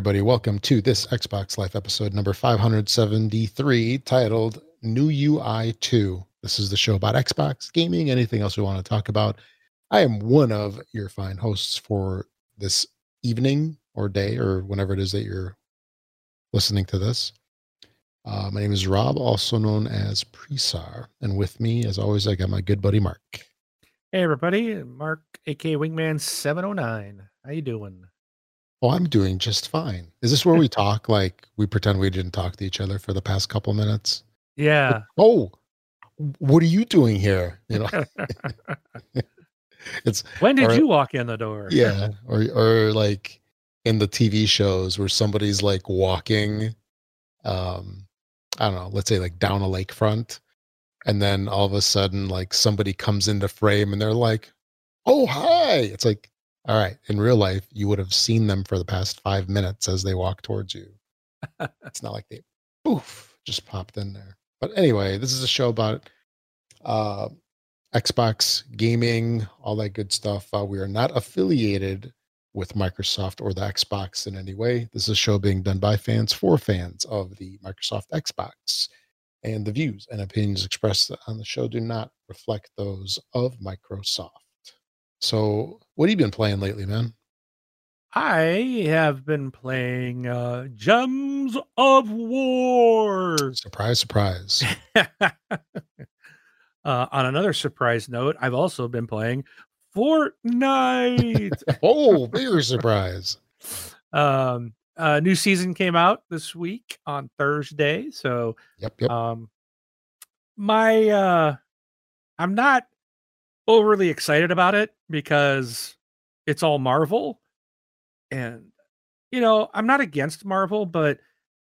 everybody, welcome to this Xbox Life episode number 573 titled New UI 2. This is the show about Xbox, gaming, anything else we want to talk about. I am one of your fine hosts for this evening or day or whenever it is that you're listening to this. Uh, my name is Rob, also known as Presar. And with me, as always, I got my good buddy Mark. Hey everybody, Mark, aka Wingman seven oh nine. How you doing? Oh, I'm doing just fine. Is this where we talk like we pretend we didn't talk to each other for the past couple minutes? Yeah. Oh, what are you doing here? You know, it's when did or- you walk in the door? yeah, or or like in the TV shows where somebody's like walking, um, I don't know, let's say like down a lakefront, and then all of a sudden like somebody comes into frame and they're like, "Oh, hi!" It's like, all right, in real life, you would have seen them for the past five minutes as they walk towards you. it's not like they poof just popped in there. But anyway, this is a show about uh Xbox gaming, all that good stuff. Uh, we are not affiliated with Microsoft or the Xbox in any way. This is a show being done by fans for fans of the Microsoft Xbox. And the views and opinions expressed on the show do not reflect those of Microsoft. So, what have you been playing lately, man? I have been playing uh Gems of War. Surprise, surprise. uh, on another surprise note, I've also been playing Fortnite. oh, bigger surprise. um, uh, new season came out this week on Thursday, so Yep, yep. um my uh i'm not overly excited about it because it's all marvel and you know i'm not against marvel but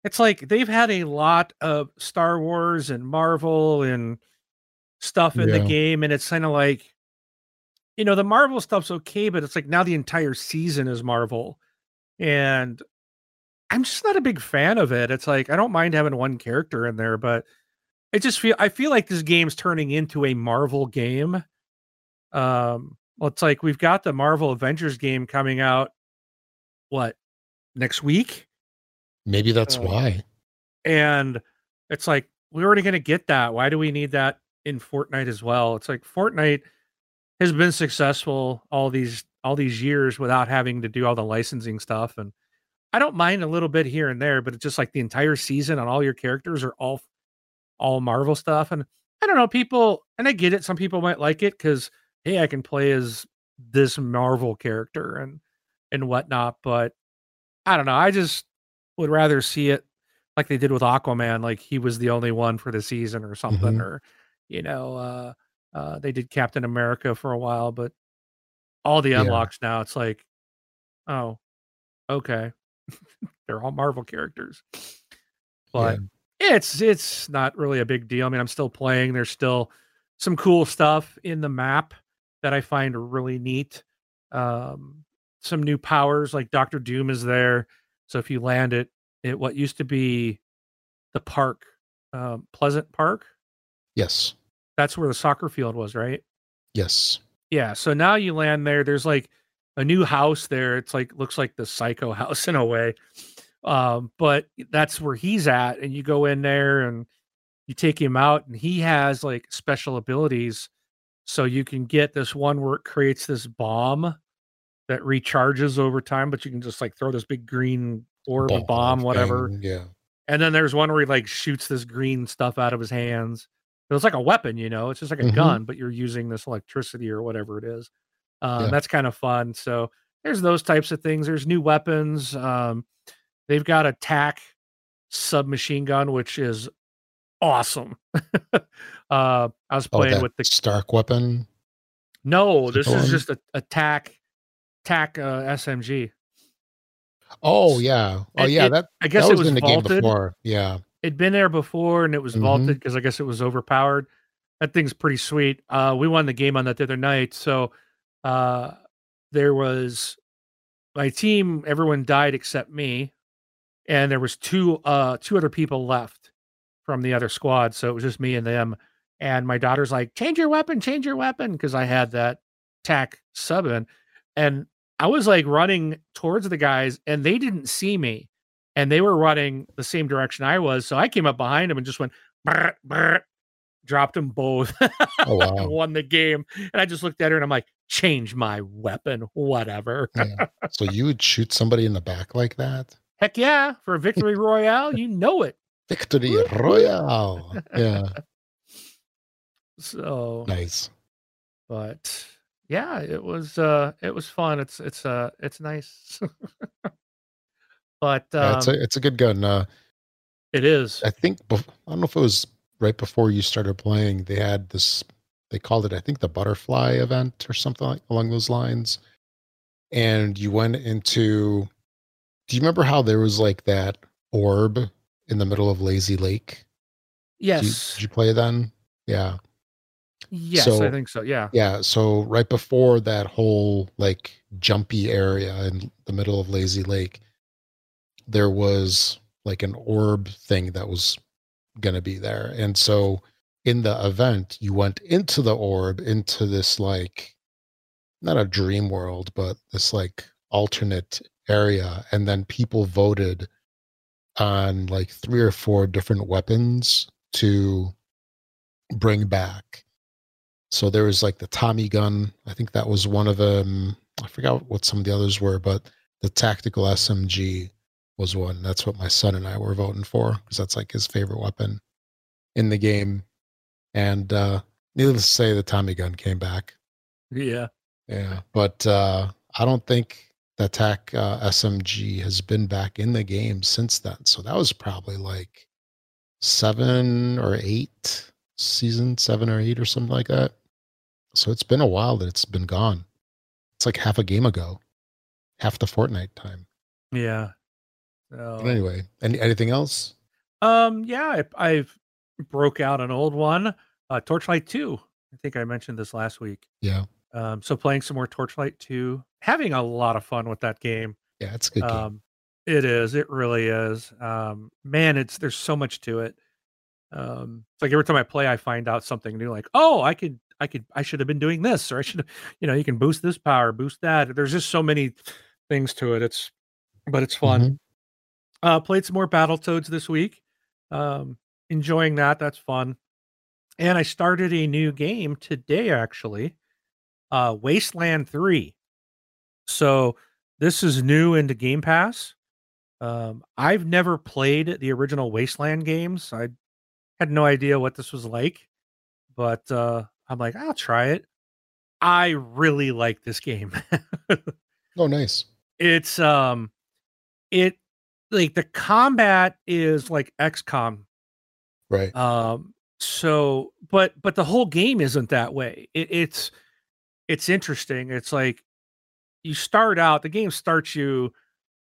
it's like they've had a lot of star wars and marvel and stuff in Yeah. the game and it's kind of like you know the marvel stuff's okay but it's like now the entire season is marvel and i'm just not a big fan of it it's like i don't mind having one character in there but I just feel I feel like this game's turning into a Marvel game. Um, well, it's like we've got the Marvel Avengers game coming out. What next week? Maybe that's uh, why. And it's like we're already going to get that. Why do we need that in Fortnite as well? It's like Fortnite has been successful all these all these years without having to do all the licensing stuff, and I don't mind a little bit here and there, but it's just like the entire season and all your characters are all all Marvel stuff. And I don't know, people, and I get it. Some people might like it because, hey, I can play as this Marvel character and and whatnot. But I don't know. I just would rather see it like they did with Aquaman, like he was the only one for the season or something, Mhm. or you know, uh, uh, they did Captain America for a while, but all the Yeah. unlocks now, it's like, oh, okay, they're all Marvel characters, but it's it's not really a big deal. I mean, I'm still playing. There's still some cool stuff in the map that I find really neat. Um, some new powers like Doctor Doom is there. So if you land it at what used to be the park, um, Pleasant Park, Yes. that's where the soccer field was, right? Yes. Yeah. So now you land there. There's like a new house there. It's like looks like the psycho house in a way. Um, but that's where he's at, and you go in there and you take him out, and he has like special abilities. So you can get this one where it creates this bomb that recharges over time, but you can just like throw this big green orb of bomb, whatever. thing, Yeah. And then there's one where he like shoots this green stuff out of his hands. It was like a weapon, you know, it's just like a Mhm. gun, but you're using this electricity or whatever it is. Um, Yeah. That's kind of fun. So there's those types of things. There's new weapons. Um, they've got a TAC submachine gun, which is awesome. uh, I was Oh, playing that with the Stark weapon. no, this is just a, a TAC TAC uh, SMG. Oh yeah. Oh yeah. it- that I guess that it was, was in the game vaulted. before. Yeah. it'd been there before and it was Mhm. vaulted because I guess it was overpowered. That thing's pretty sweet. Uh, we won the game on that the other night. So uh, there was my team. Everyone died except me, and there was two uh, two other people left from the other squad. So it was just me and them. And my daughter's like, "Change your weapon, change your weapon," because I had that tac sub in, and I was like running towards the guys and they didn't see me and they were running the same direction I was. So I came up behind them and just went, brr, brr, dropped them both, oh, wow. won the game. And I just looked at her and I'm like, change my weapon, whatever. yeah. So you would shoot somebody in the back like that? Heck yeah. For a victory royale, you know it. Victory royale. Yeah. So nice. But yeah, it was uh it was fun. It's it's uh it's nice. but um, yeah, it's a um it's a good gun. Uh, it is. I think I don't know if it was right before you started playing. They had this. They called it I think the butterfly event or something like along those lines. And you went into. Do you remember how there was like that orb in the middle of Lazy Lake? Yes. Did you, did you play then? Yeah. Yes, so, I think so. Yeah. Yeah. So right before that whole like jumpy area in the middle of Lazy Lake, there was like an orb thing that was going to be there. And so in the event, you went into the orb, into this like, not a dream world, but this like alternate area. And then people voted on like three or four different weapons to bring back. So there was like the Tommy gun. I think that was one of them. I forgot what some of the others were, but the tactical SMG was one. That's what my son and I were voting for because that's like his favorite weapon in the game. And uh needless to say, the Tommy gun came back. Yeah. Yeah. But uh I don't think the TAC uh, SMG has been back in the game since then. So that was probably like seven or eight season, seven or eight or something like that. So it's been a while that it's been gone. It's like half a game ago, half the Fortnite time. Yeah. So, but anyway, any anything else? Um, yeah, I, I've broke out an old one, uh, Torchlight Two. I think I mentioned this last week. Yeah. Um, so playing some more Torchlight Two, having a lot of fun with that game. Yeah, it's a good game. Um, it is. It really is. Um, man, it's there's so much to it. Um, it's like every time I play, I find out something new. Like, oh, I could, I could, I should have been doing this, or I should, have, you know, you can boost this power, boost that. There's just so many things to it. It's, but it's fun. Mm-hmm. Uh, played some more Battletoads this week. Um, enjoying that. That's fun. And I started a new game today, actually. Uh, Wasteland 3. So this is new into Game Pass. Um, I've never played the original Wasteland games. I had no idea what this was like, but uh, I'm like, I'll try it. I really like this game. oh, nice. It's um, it like the combat is like XCOM, right? Um, so but but the whole game isn't that way. It, it's it's interesting. It's like you start out. The game starts you.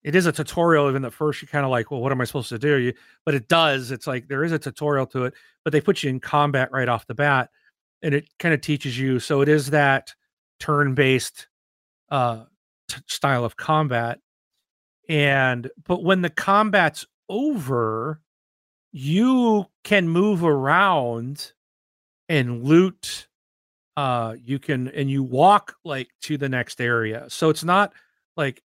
It is a tutorial. Even at first, you kind of like, well, what am I supposed to do? You, but it does. It's like there is a tutorial to it, but they put you in combat right off the bat, and it kind of teaches you. So it is that turn-based uh, t- style of combat and but when the combat's over, you can move around and loot uh you can and you walk like to the next area. So it's not like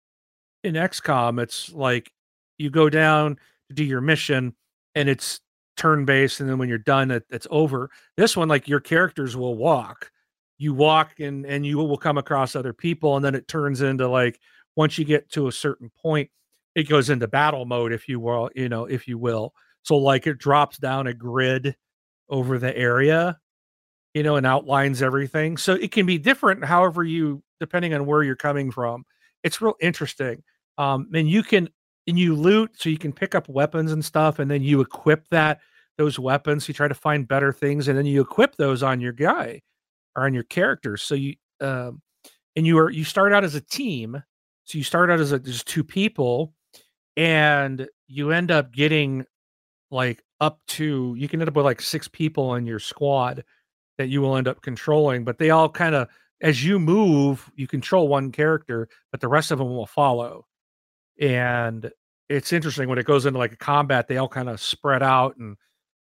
in XCOM it's like you go down to do your mission and it's turn based and then when you're done it, it's over. This one like your characters will walk. You walk and and you will come across other people and then it turns into like once you get to a certain point, it goes into battle mode, if you will, you know, if you will. So like it drops down a grid over the area, you know, and outlines everything. So it can be different however you depending on where you're coming from. It's real interesting. Um, and you can and you loot so you can pick up weapons and stuff, and then you equip that those weapons. You try to find better things, and then you equip those on your guy or on your characters. So you um, and you are you start out as a team so you start out as a, just two people, and you end up getting like up to you can end up with like six people in your squad that you will end up controlling. But they all kind of as you move, you control one character, but the rest of them will follow. And it's interesting when it goes into like a combat, they all kind of spread out and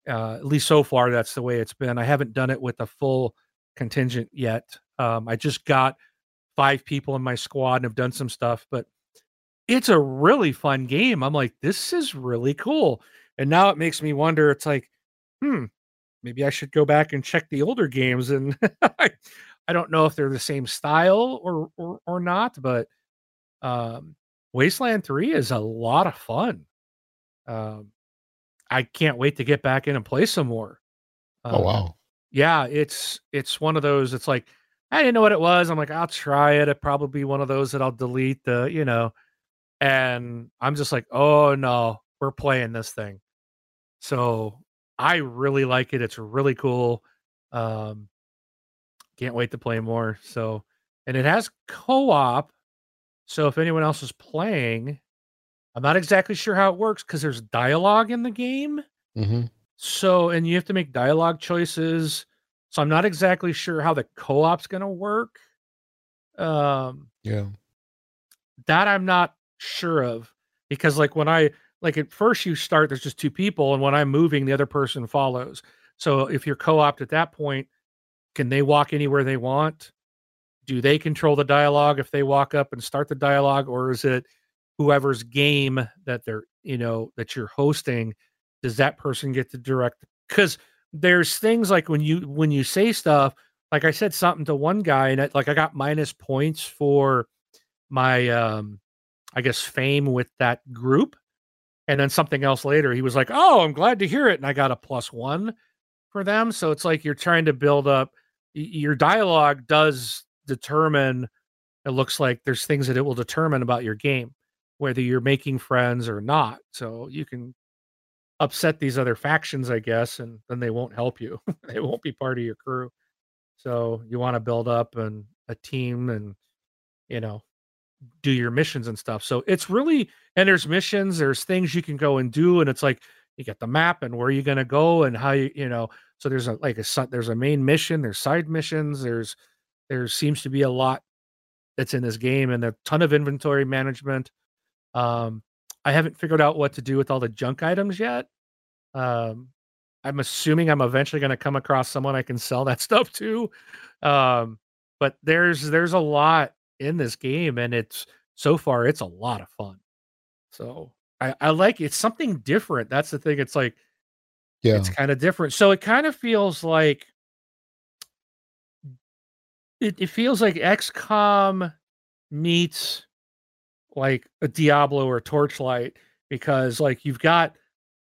uh, at least so far that's the way it's been. I haven't done it with a full contingent yet. Um, I just got five people in my squad and have done some stuff, but it's a really fun game. I'm like, this is really cool. And now it makes me wonder, it's like, hmm, maybe I should go back and check the older games. And I, I don't know if they're the same style or or, or not, but um, Wasteland 3 is a lot of fun. Um, I can't wait to get back in and play some more. Um, oh wow. Yeah, it's it's one of those it's like I didn't know what it was. I'm like, I'll try it. It probably be one of those that I'll delete the, you know, and I'm just like, oh no, we're playing this thing. So I really like it. It's really cool. Um, can't wait to play more. So, and it has co-op. So if anyone else is playing, I'm not exactly sure how it works because there's dialogue in the game. Mm-hmm. So, and you have to make dialogue choices. So I'm not exactly sure how the co-op's going to work. Um, yeah, that I'm not sure of because like when I like at first you start there's just two people and when I'm moving the other person follows. So if you're co-opt at that point, can they walk anywhere they want? Do they control the dialogue if they walk up and start the dialogue or is it whoever's game that they're, you know, that you're hosting does that person get to direct cuz there's things like when you when you say stuff like I said something to one guy and I, like I got minus points for my um I guess, fame with that group. And then something else later, he was like, Oh, I'm glad to hear it. And I got a plus one for them. So it's like you're trying to build up your dialogue does determine, it looks like there's things that it will determine about your game, whether you're making friends or not. So you can upset these other factions, I guess, and then they won't help you. they won't be part of your crew. So you want to build up and a team and you know do your missions and stuff. So it's really and there's missions, there's things you can go and do, and it's like you get the map and where you're gonna go and how you you know. So there's a like a there's a main mission, there's side missions, there's there seems to be a lot that's in this game and a ton of inventory management. Um, I haven't figured out what to do with all the junk items yet. Um, I'm assuming I'm eventually going to come across someone I can sell that stuff to. Um, but there's there's a lot in this game, and it's so far it's a lot of fun. So I, I like it's something different. That's the thing. It's like yeah, it's kind of different. So it kind of feels like it, it feels like XCOM meets like a Diablo or Torchlight because like you've got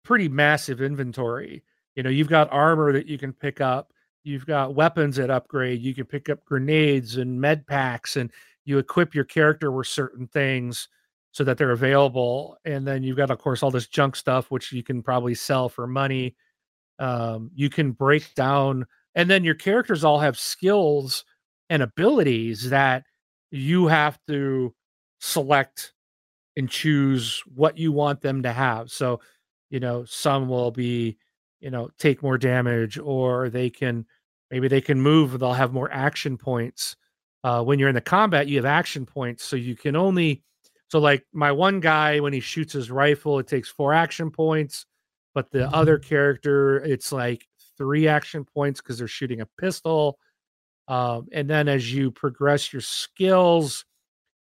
pretty massive inventory. You know, you've got armor that you can pick up, you've got weapons that upgrade, you can pick up grenades and med packs and you equip your character with certain things so that they're available and then you've got of course all this junk stuff which you can probably sell for money um, you can break down and then your characters all have skills and abilities that you have to select and choose what you want them to have so you know some will be you know take more damage or they can maybe they can move they'll have more action points uh, when you're in the combat, you have action points, so you can only. So, like my one guy, when he shoots his rifle, it takes four action points, but the mm-hmm. other character, it's like three action points because they're shooting a pistol. Um, and then as you progress your skills,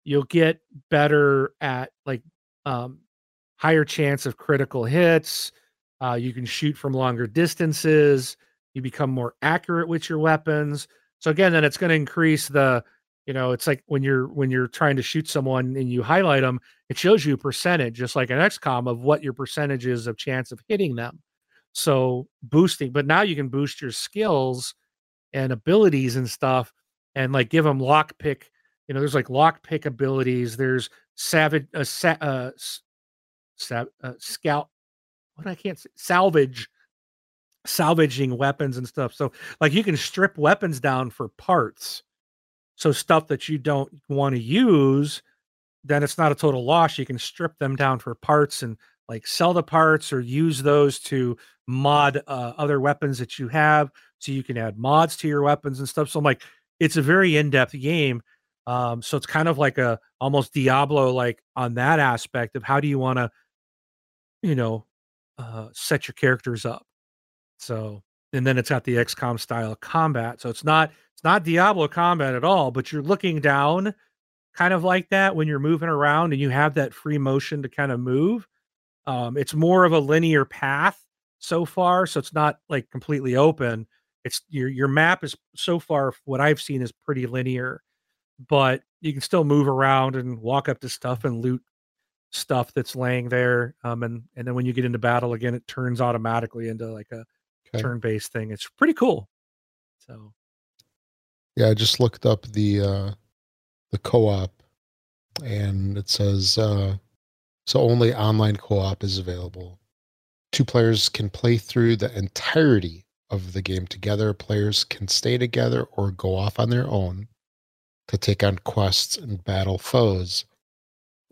you'll get better at like um, higher chance of critical hits. Uh, you can shoot from longer distances. You become more accurate with your weapons. So again, then it's going to increase the, you know, it's like when you're when you're trying to shoot someone and you highlight them, it shows you a percentage, just like an XCOM, of what your percentage is of chance of hitting them. So boosting, but now you can boost your skills and abilities and stuff, and like give them lock pick. You know, there's like lock pick abilities. There's savage, uh, sa- uh, sa- uh, scout. What I can't say, salvage salvaging weapons and stuff. So like you can strip weapons down for parts. So stuff that you don't want to use, then it's not a total loss. You can strip them down for parts and like sell the parts or use those to mod uh, other weapons that you have. So you can add mods to your weapons and stuff. So I'm like, it's a very in-depth game. Um, so it's kind of like a almost Diablo like on that aspect of how do you want to, you know, uh, set your characters up. So and then it's got the XCOM style combat. So it's not it's not Diablo combat at all, but you're looking down kind of like that when you're moving around and you have that free motion to kind of move. Um, it's more of a linear path so far, so it's not like completely open. It's your your map is so far what I've seen is pretty linear, but you can still move around and walk up to stuff and loot stuff that's laying there. Um, and and then when you get into battle again, it turns automatically into like a okay. turn-based thing. It's pretty cool. So yeah, I just looked up the uh the co-op and it says uh so only online co-op is available. Two players can play through the entirety of the game together. Players can stay together or go off on their own to take on quests and battle foes.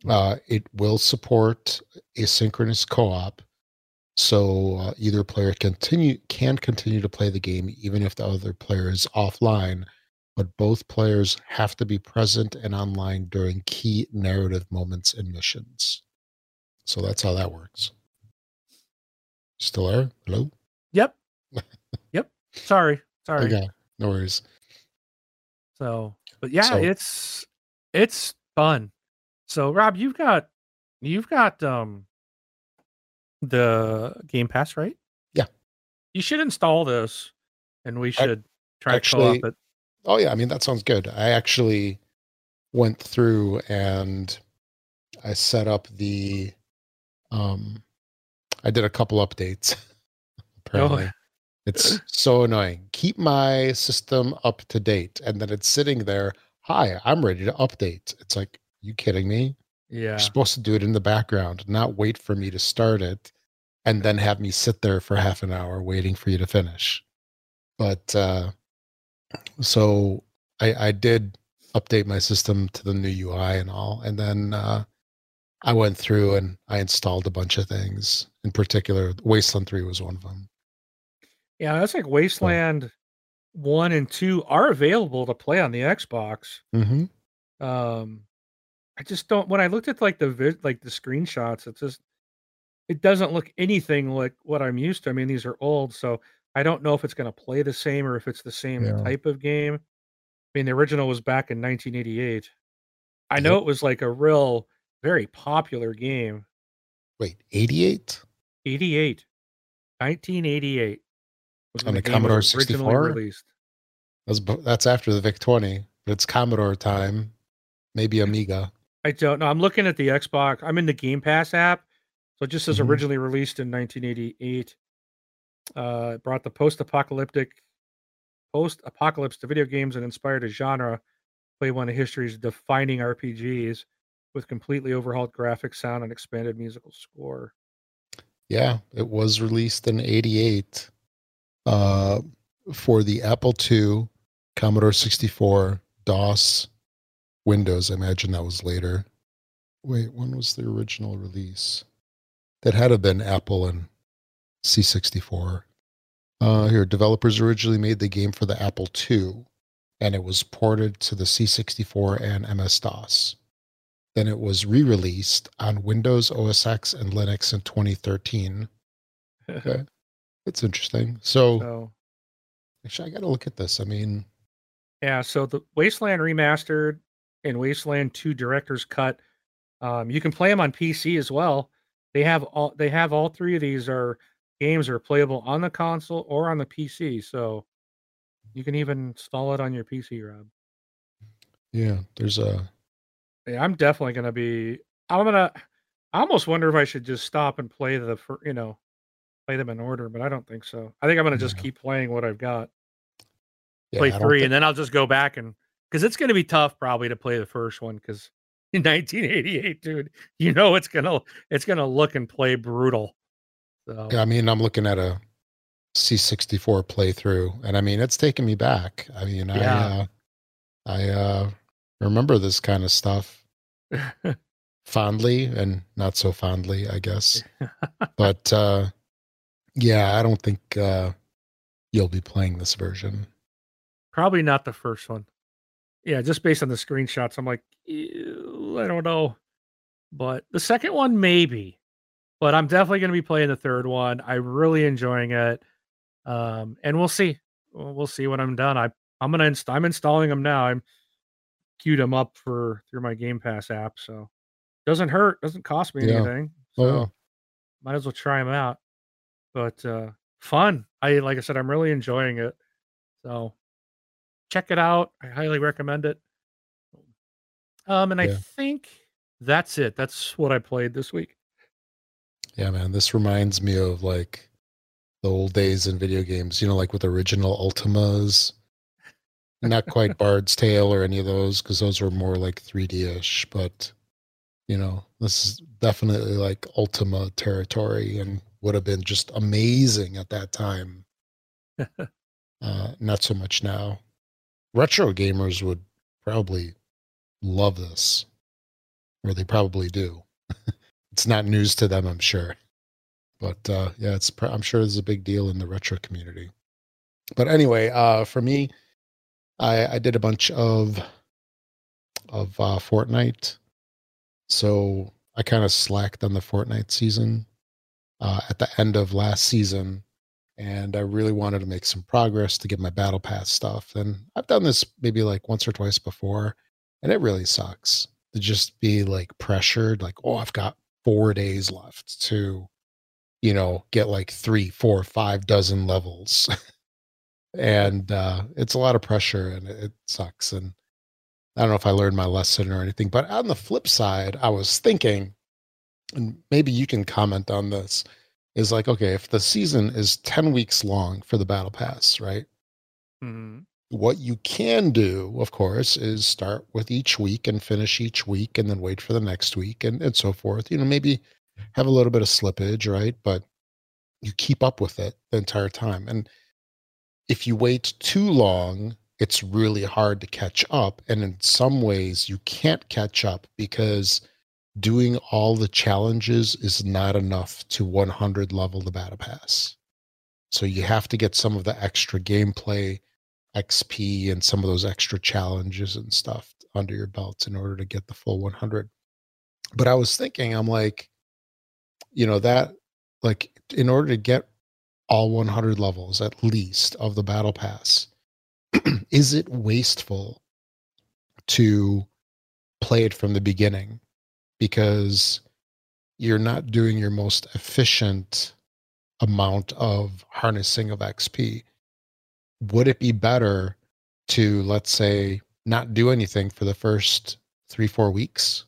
Uh, it will support asynchronous co-op, so uh, either player continue can continue to play the game even if the other player is offline. But both players have to be present and online during key narrative moments and missions. So that's how that works. Still there? Hello? Yep. yep. Sorry. Sorry. Okay. No worries. So, but yeah, so, it's it's fun. So, Rob, you've got you've got um the Game Pass, right? Yeah. You should install this, and we should I, try actually, co-op it. Oh yeah, I mean that sounds good. I actually went through and I set up the um I did a couple updates. Apparently. Oh. It's so annoying. Keep my system up to date. And then it's sitting there. Hi, I'm ready to update. It's like, you kidding me? Yeah. You're supposed to do it in the background, not wait for me to start it and then have me sit there for half an hour waiting for you to finish. But uh so I I did update my system to the new UI and all. And then uh I went through and I installed a bunch of things. In particular, Wasteland 3 was one of them. Yeah, that's like Wasteland one and two are available to play on the Xbox. Mm-hmm. Um, I just don't. When I looked at like the vid, like the screenshots, it just it doesn't look anything like what I'm used to. I mean, these are old, so I don't know if it's going to play the same or if it's the same yeah. type of game. I mean, the original was back in 1988. I know it was like a real, very popular game. Wait, 88? 88. 1988 on the, the Commodore 64 released. That's that's after the VIC 20, but it's Commodore time, maybe Amiga. I don't know. I'm looking at the Xbox. I'm in the Game Pass app, so just says mm-hmm. originally released in 1988. Uh, it brought the post-apocalyptic post-apocalypse to video games and inspired a genre, play one of history's defining RPGs with completely overhauled graphics, sound, and expanded musical score. Yeah, it was released in '88 uh, for the Apple II, Commodore 64, DOS, Windows. I imagine that was later. Wait, when was the original release? That had to have been Apple and C64. Uh, here, developers originally made the game for the Apple II, and it was ported to the C64 and MS DOS. Then it was re released on Windows, OS X, and Linux in 2013. Okay. It's interesting. So, so actually, I got to look at this. I mean, yeah. So the Wasteland remastered and Wasteland Two Director's Cut. Um, you can play them on PC as well. They have all. They have all three of these are games are playable on the console or on the PC. So you can even install it on your PC, Rob. Yeah, there's a. Yeah, I'm definitely gonna be. I'm gonna. I almost wonder if I should just stop and play the, you know, play them in order, but I don't think so. I think I'm going to just keep playing what I've got. Yeah, play three, think... and then I'll just go back and because it's going to be tough probably to play the first one because in 1988, dude, you know it's gonna it's gonna look and play brutal. So. Yeah, I mean, I'm looking at a C64 playthrough, and I mean, it's taking me back. I mean, yeah. I uh, I uh, remember this kind of stuff fondly and not so fondly, I guess. but uh, yeah, I don't think uh, you'll be playing this version. Probably not the first one. Yeah, just based on the screenshots, I'm like, I don't know. But the second one, maybe. But I'm definitely going to be playing the third one. I'm really enjoying it. Um, and we'll see. We'll we'll see when I'm done. I I'm gonna inst- I'm installing them now. I'm queued them up for through my Game Pass app, so doesn't hurt. Doesn't cost me Yeah. anything. So Oh, yeah. might as well try them out. But uh fun. I like I said, I'm really enjoying it. So check it out. I highly recommend it. Um, and I think that's it. That's what I played this week. Yeah, man. This reminds me of like the old days in video games, you know, like with original Ultimas. Not quite Bard's Tale or any of those, because those were more like 3D ish, but you know, this is definitely like Ultima territory and would have been just amazing at that time. uh, not so much now. Retro gamers would probably love this, or they probably do. it's not news to them, I'm sure. But uh, yeah, it's I'm sure it's a big deal in the retro community. But anyway, uh, for me, I, I did a bunch of of uh, Fortnite, so I kind of slacked on the Fortnite season uh, at the end of last season, and I really wanted to make some progress to get my battle pass stuff. And I've done this maybe like once or twice before, and it really sucks to just be like pressured, like, oh, I've got four days left to, you know, get like three, four, five dozen levels. and uh, it's a lot of pressure and it, it sucks. And I don't know if I learned my lesson or anything, but on the flip side, I was thinking, and maybe you can comment on this, is like, okay, if the season is 10 weeks long for the battle pass, right? Mhm. What you can do, of course, is start with each week and finish each week and then wait for the next week and, and so forth. You know, maybe have a little bit of slippage, right? But you keep up with it the entire time. And if you wait too long, it's really hard to catch up. And in some ways, you can't catch up because doing all the challenges is not enough to 100 level the battle pass. So you have to get some of the extra gameplay XP and some of those extra challenges and stuff under your belts in order to get the full 100. But I was thinking, I'm like, you know, that like in order to get all 100 levels at least of the battle pass, is it wasteful to play it from the beginning because you're not doing your most efficient amount of harnessing of XP? Would it be better to let's say not do anything for the first three four weeks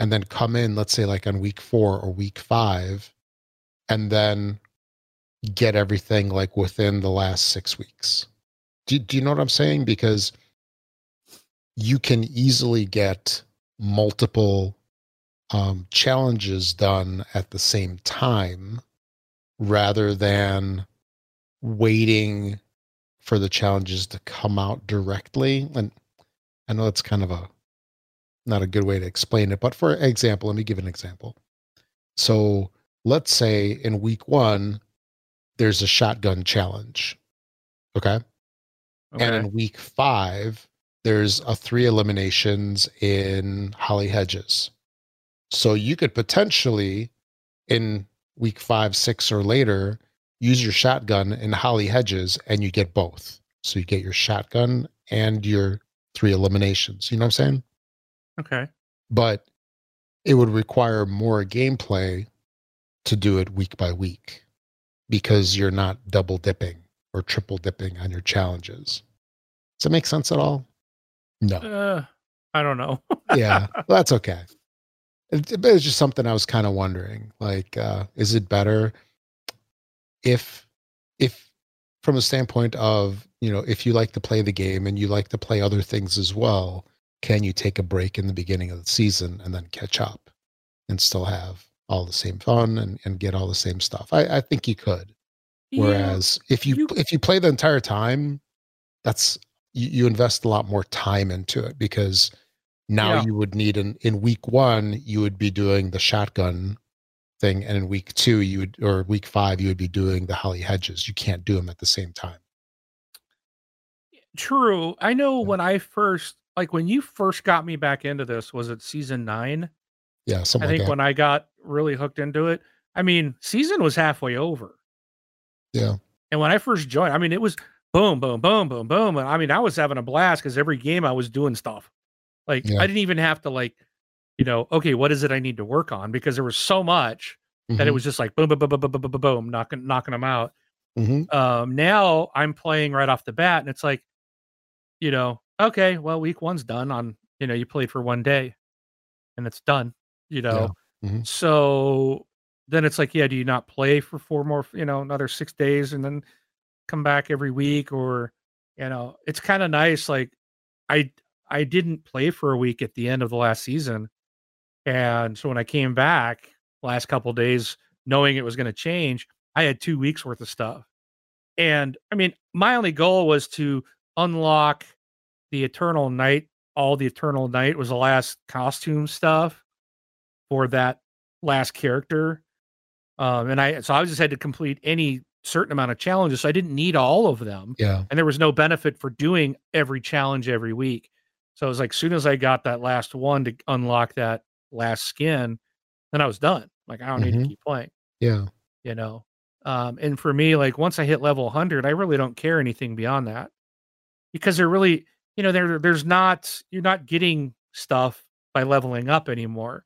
and then come in let's say like on week four or week five and then get everything like within the last six weeks? Do, do you know what i'm saying? Because you can easily get multiple um, challenges done at the same time rather than waiting for the challenges to come out directly. And I know that's kind of a not a good way to explain it, but for example, let me give an example. So let's say in week one, there's a shotgun challenge. Okay. Okay. And in week five, there's a three eliminations in Holly Hedges. So you could potentially, in week five, six, or later, use your shotgun in Holly Hedges and you get both. So you get your shotgun and your three eliminations. You know what I'm saying? okay. But it would require more gameplay to do it week by week because you're not double dipping or triple dipping on your challenges. Does that make sense at all? No. Uh, I don't know. yeah, well, that's okay. It, it was just something I was kind of wondering. Like, uh, is it better if, if, from a standpoint of you know, if you like to play the game and you like to play other things as well, can you take a break in the beginning of the season and then catch up and still have all the same fun and, and get all the same stuff? I, I think you could. Yeah, Whereas if you, you- if you play the entire time, that's you, you invest a lot more time into it because now Yeah. you would need an in week one you would be doing the shotgun thing, and in week two you would or week five you would be doing the holly hedges. You can't do them at the same time. True. I know Yeah. when I first like when you first got me back into this, was it season nine? Yeah, I think like that. when I got really hooked into it. I mean, season was halfway over. yeah, And when I first joined, I mean, it was boom, boom, boom, boom, boom. And I mean, I was having a blast because every game I was doing stuff. Like Yeah. I didn't even have to like, you know, okay, what is it I need to work on? Because there was so much mm-hmm. that it mm-hmm. was just like boom, boom, boom, boom, boom, boom, boom, knocking, knocking them out. Mm-hmm. Um, now I'm playing right off the bat, and it's like, you know, okay, well, week one's done. On you know, you played for one day, and it's done. You know, yeah. mm-hmm. so then it's like, yeah, do you not play for four more, you know, another six days, and then come back every week, or you know, it's kind of nice. Like, I I didn't play for a week at the end of the last season and so when I came back last couple days, knowing it was going to change, I had two weeks worth of stuff. And I mean, my only goal was to unlock the Eternal Night. All the Eternal Night was the last costume stuff for that last character. Um, and I so I just had to complete any certain amount of challenges. So I didn't need all of them Yeah. and there was no benefit for doing every challenge every week. So it was like, soon as I got that last one to unlock that last skin, then I was done. Like I don't need Mhm. to keep playing, Yeah. you know. Um, and for me, like once I hit level 100, I really don't care anything beyond that because they're really, you know, there there's not you're not getting stuff by leveling up anymore.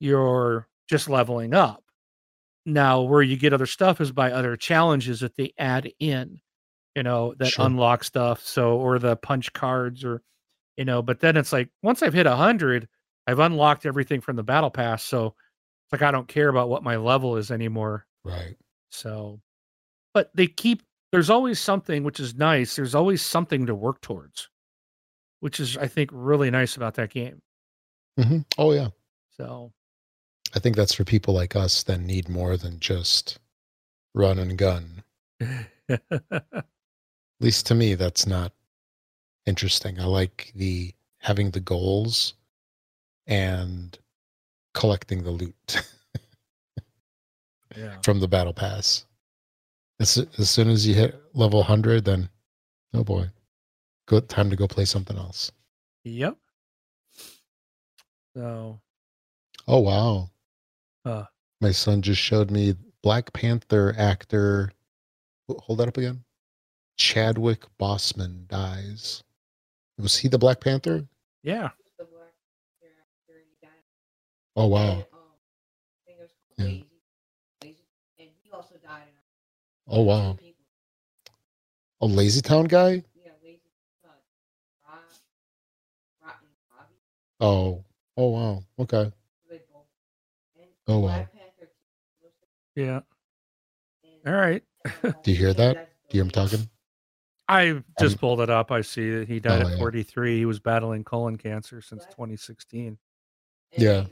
You're just leveling up. Now, where you get other stuff is by other challenges that they add in, you know, that Sure. unlock stuff. So, or the punch cards, or, you know, but then it's like once I've hit a 100, I've unlocked everything from the battle pass. So it's like I don't care about what my level is anymore. Right. So, but they keep, there's always something which is nice. There's always something to work towards, which is, I think, really nice about that game. hmm Oh yeah. So, I think that's for people like us that need more than just run and gun. At least to me, that's not interesting. I like the having the goals and collecting the loot yeah. from the battle pass. As, as soon as you hit level 100, then oh boy, good time to go play something else. Yep. So, Oh wow. Uh. My son just showed me Black Panther actor. Hold that up again. Chadwick Boseman dies. Was he the Black Panther? yeah. Oh wow. Oh wow. A Lazy Town guy? Yeah, Lazy oh. Oh wow. Okay. Oh wow. Yeah. All right. Do you hear that? Do you hear him talking? I just pulled it up. I see that he died oh, at 43. Yeah. He was battling colon cancer since 2016. Yeah.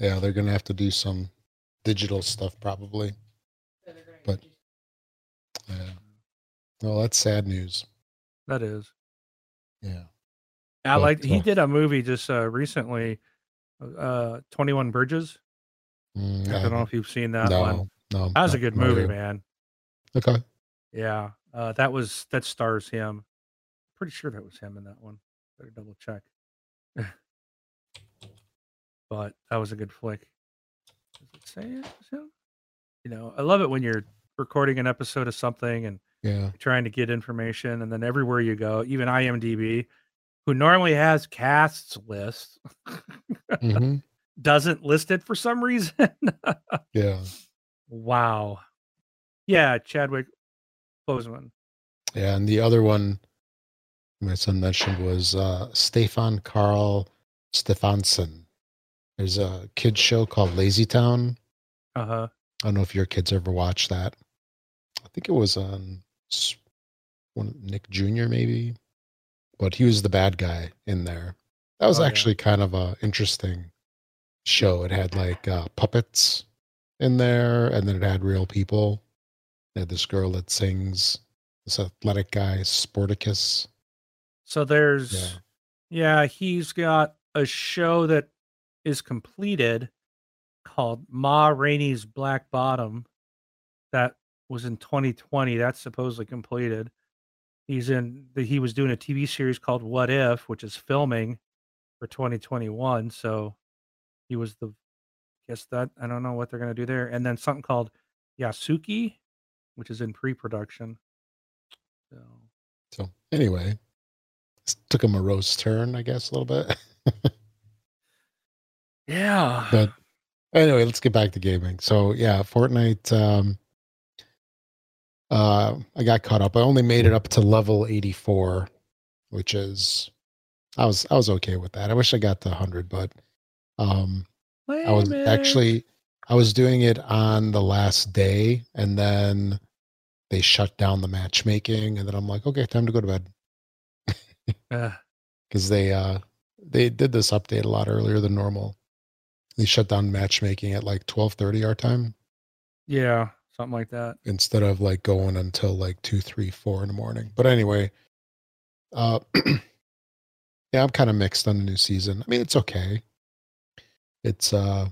Lazy Lady. Yeah, they're gonna have to do some digital stuff probably. So they're gonna But- Yeah. Well, that's sad news. That is. Yeah. I But, like he uh, did a movie just uh, recently, uh, 21 Bridges. Mm, I don't know if you've seen that no, one. no. That was a good movie, familiar. man. Okay. Yeah. Uh, that was that stars him. Pretty sure that was him in that one. Better double check. but that was a good flick. Does it say it? You know, I love it when you're recording an episode of something and Yeah. trying to get information, and then everywhere you go, even IMDb, who normally has casts lists, hmm doesn't list it for some reason. Yeah. wow. Yeah, Chadwick Boseman. Yeah. And the other one my son mentioned was uh Stefan Karl Stefansson. There's a kids show called Lazy Town. Uh huh. I don't know if your kids ever watched that. I think it was on one Nick Jr. maybe, but he was the bad guy in there. That was Oh, yeah. actually kind of a interesting show. It had like uh, puppets in there, and then it had real people. It had this girl that sings. This athletic guy, Sportacus. So there's, yeah. he's got a show that is completed called Ma Rainey's Black Bottom. That was in 2020. That's supposedly completed. He's in the, he was doing a TV series called What If, which is filming for 2021. So he was the guess that I don't know what they're gonna do there. And then something called Yasuke, which is in pre-production. So So anyway, took a morose turn, I guess, a little bit. yeah, but anyway, let's get back to gaming. So yeah, Fortnite. Um, uh, I got caught up. I only made it up to level eighty four, which is I was I was okay with that. I wish I got to hundred, but um, I was actually I was doing it on the last day, and then they shut down the matchmaking, and then I'm like, okay, time to go to bed Uh, because they uh they did this update a lot earlier than normal. They shut down matchmaking at like twelve thirty our time yeah, something like that. instead of like going until like two, three, four in the morning. But anyway, uh, yeah, I'm kind of mixed on the new season. I mean, it's okay. It's uh,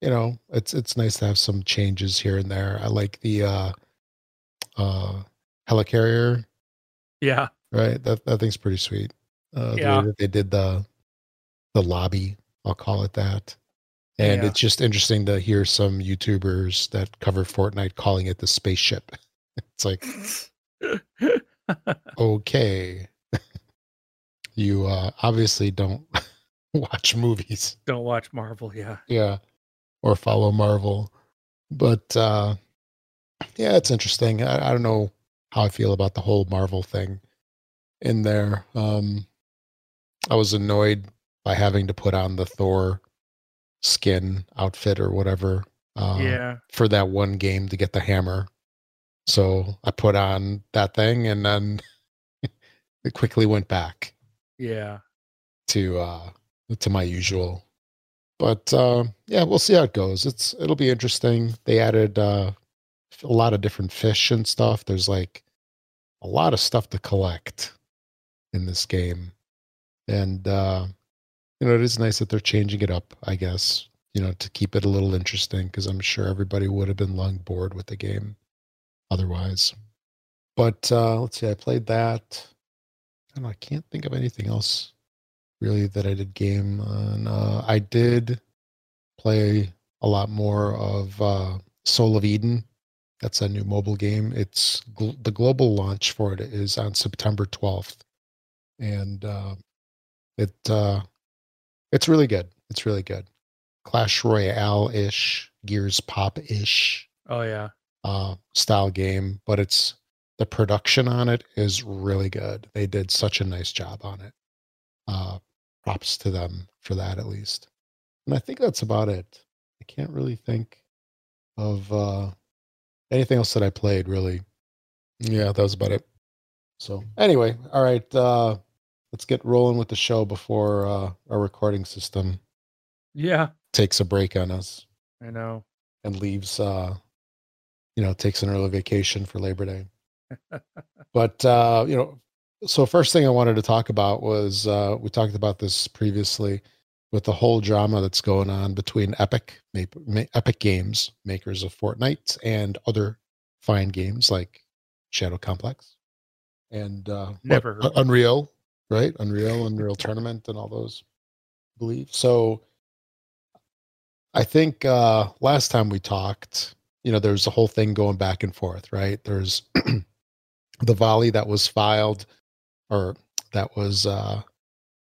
you know, it's it's nice to have some changes here and there. I like the uh, uh, helicarrier, Yeah, right? That that thing's pretty sweet. Uh, the Yeah. way that they did the the lobby, I'll call it that. And Yeah. it's just interesting to hear some YouTubers that cover Fortnite calling it the spaceship. It's like, okay, you uh, obviously don't watch movies, don't watch Marvel. Yeah, yeah, or follow Marvel, but uh, yeah, it's interesting. I, I don't know how I feel about the whole Marvel thing in there. Um, I was annoyed by having to put on the Thor skin outfit or whatever. Uh, yeah, for that one game to get the hammer. So I put on that thing and then it quickly went back yeah. to uh to my usual. But uh yeah, we'll see how it goes. It's it'll be interesting. They added uh a lot of different fish and stuff. There's like a lot of stuff to collect in this game. And uh you know, it is nice that they're changing it up, I guess, you know, to keep it a little interesting because I'm sure everybody would have been long bored with the game otherwise. But uh let's see, I played that. I know, I can't think of anything else really that I did game on. Uh, I did play a lot more of uh, Soul of Eden. That's a new mobile game. It's gl- the global launch for it is on September 12th, and uh, it uh, it's really good. It's really good. Clash Royale ish, Gears Pop ish Oh yeah, uh, style game, but it's the production on it is really good. They did such a nice job on it. Uh, props to them for that, at least. And I think that's about it. I can't really think of uh, anything else that I played, really. Yeah, that was about it. So, anyway, all right. Uh, let's get rolling with the show before uh, our recording system yeah. takes a break on us I know. and leaves uh you know takes an early vacation for labor day but uh you know so first thing i wanted to talk about was uh we talked about this previously with the whole drama that's going on between epic epic games makers of fortnite and other fine games like shadow complex and uh what, Never heard unreal right? Unreal unreal tournament and all those I believe. So I think uh, last time we talked, you know, there's a whole thing going back and forth, right? There's the volley that was filed or that was uh,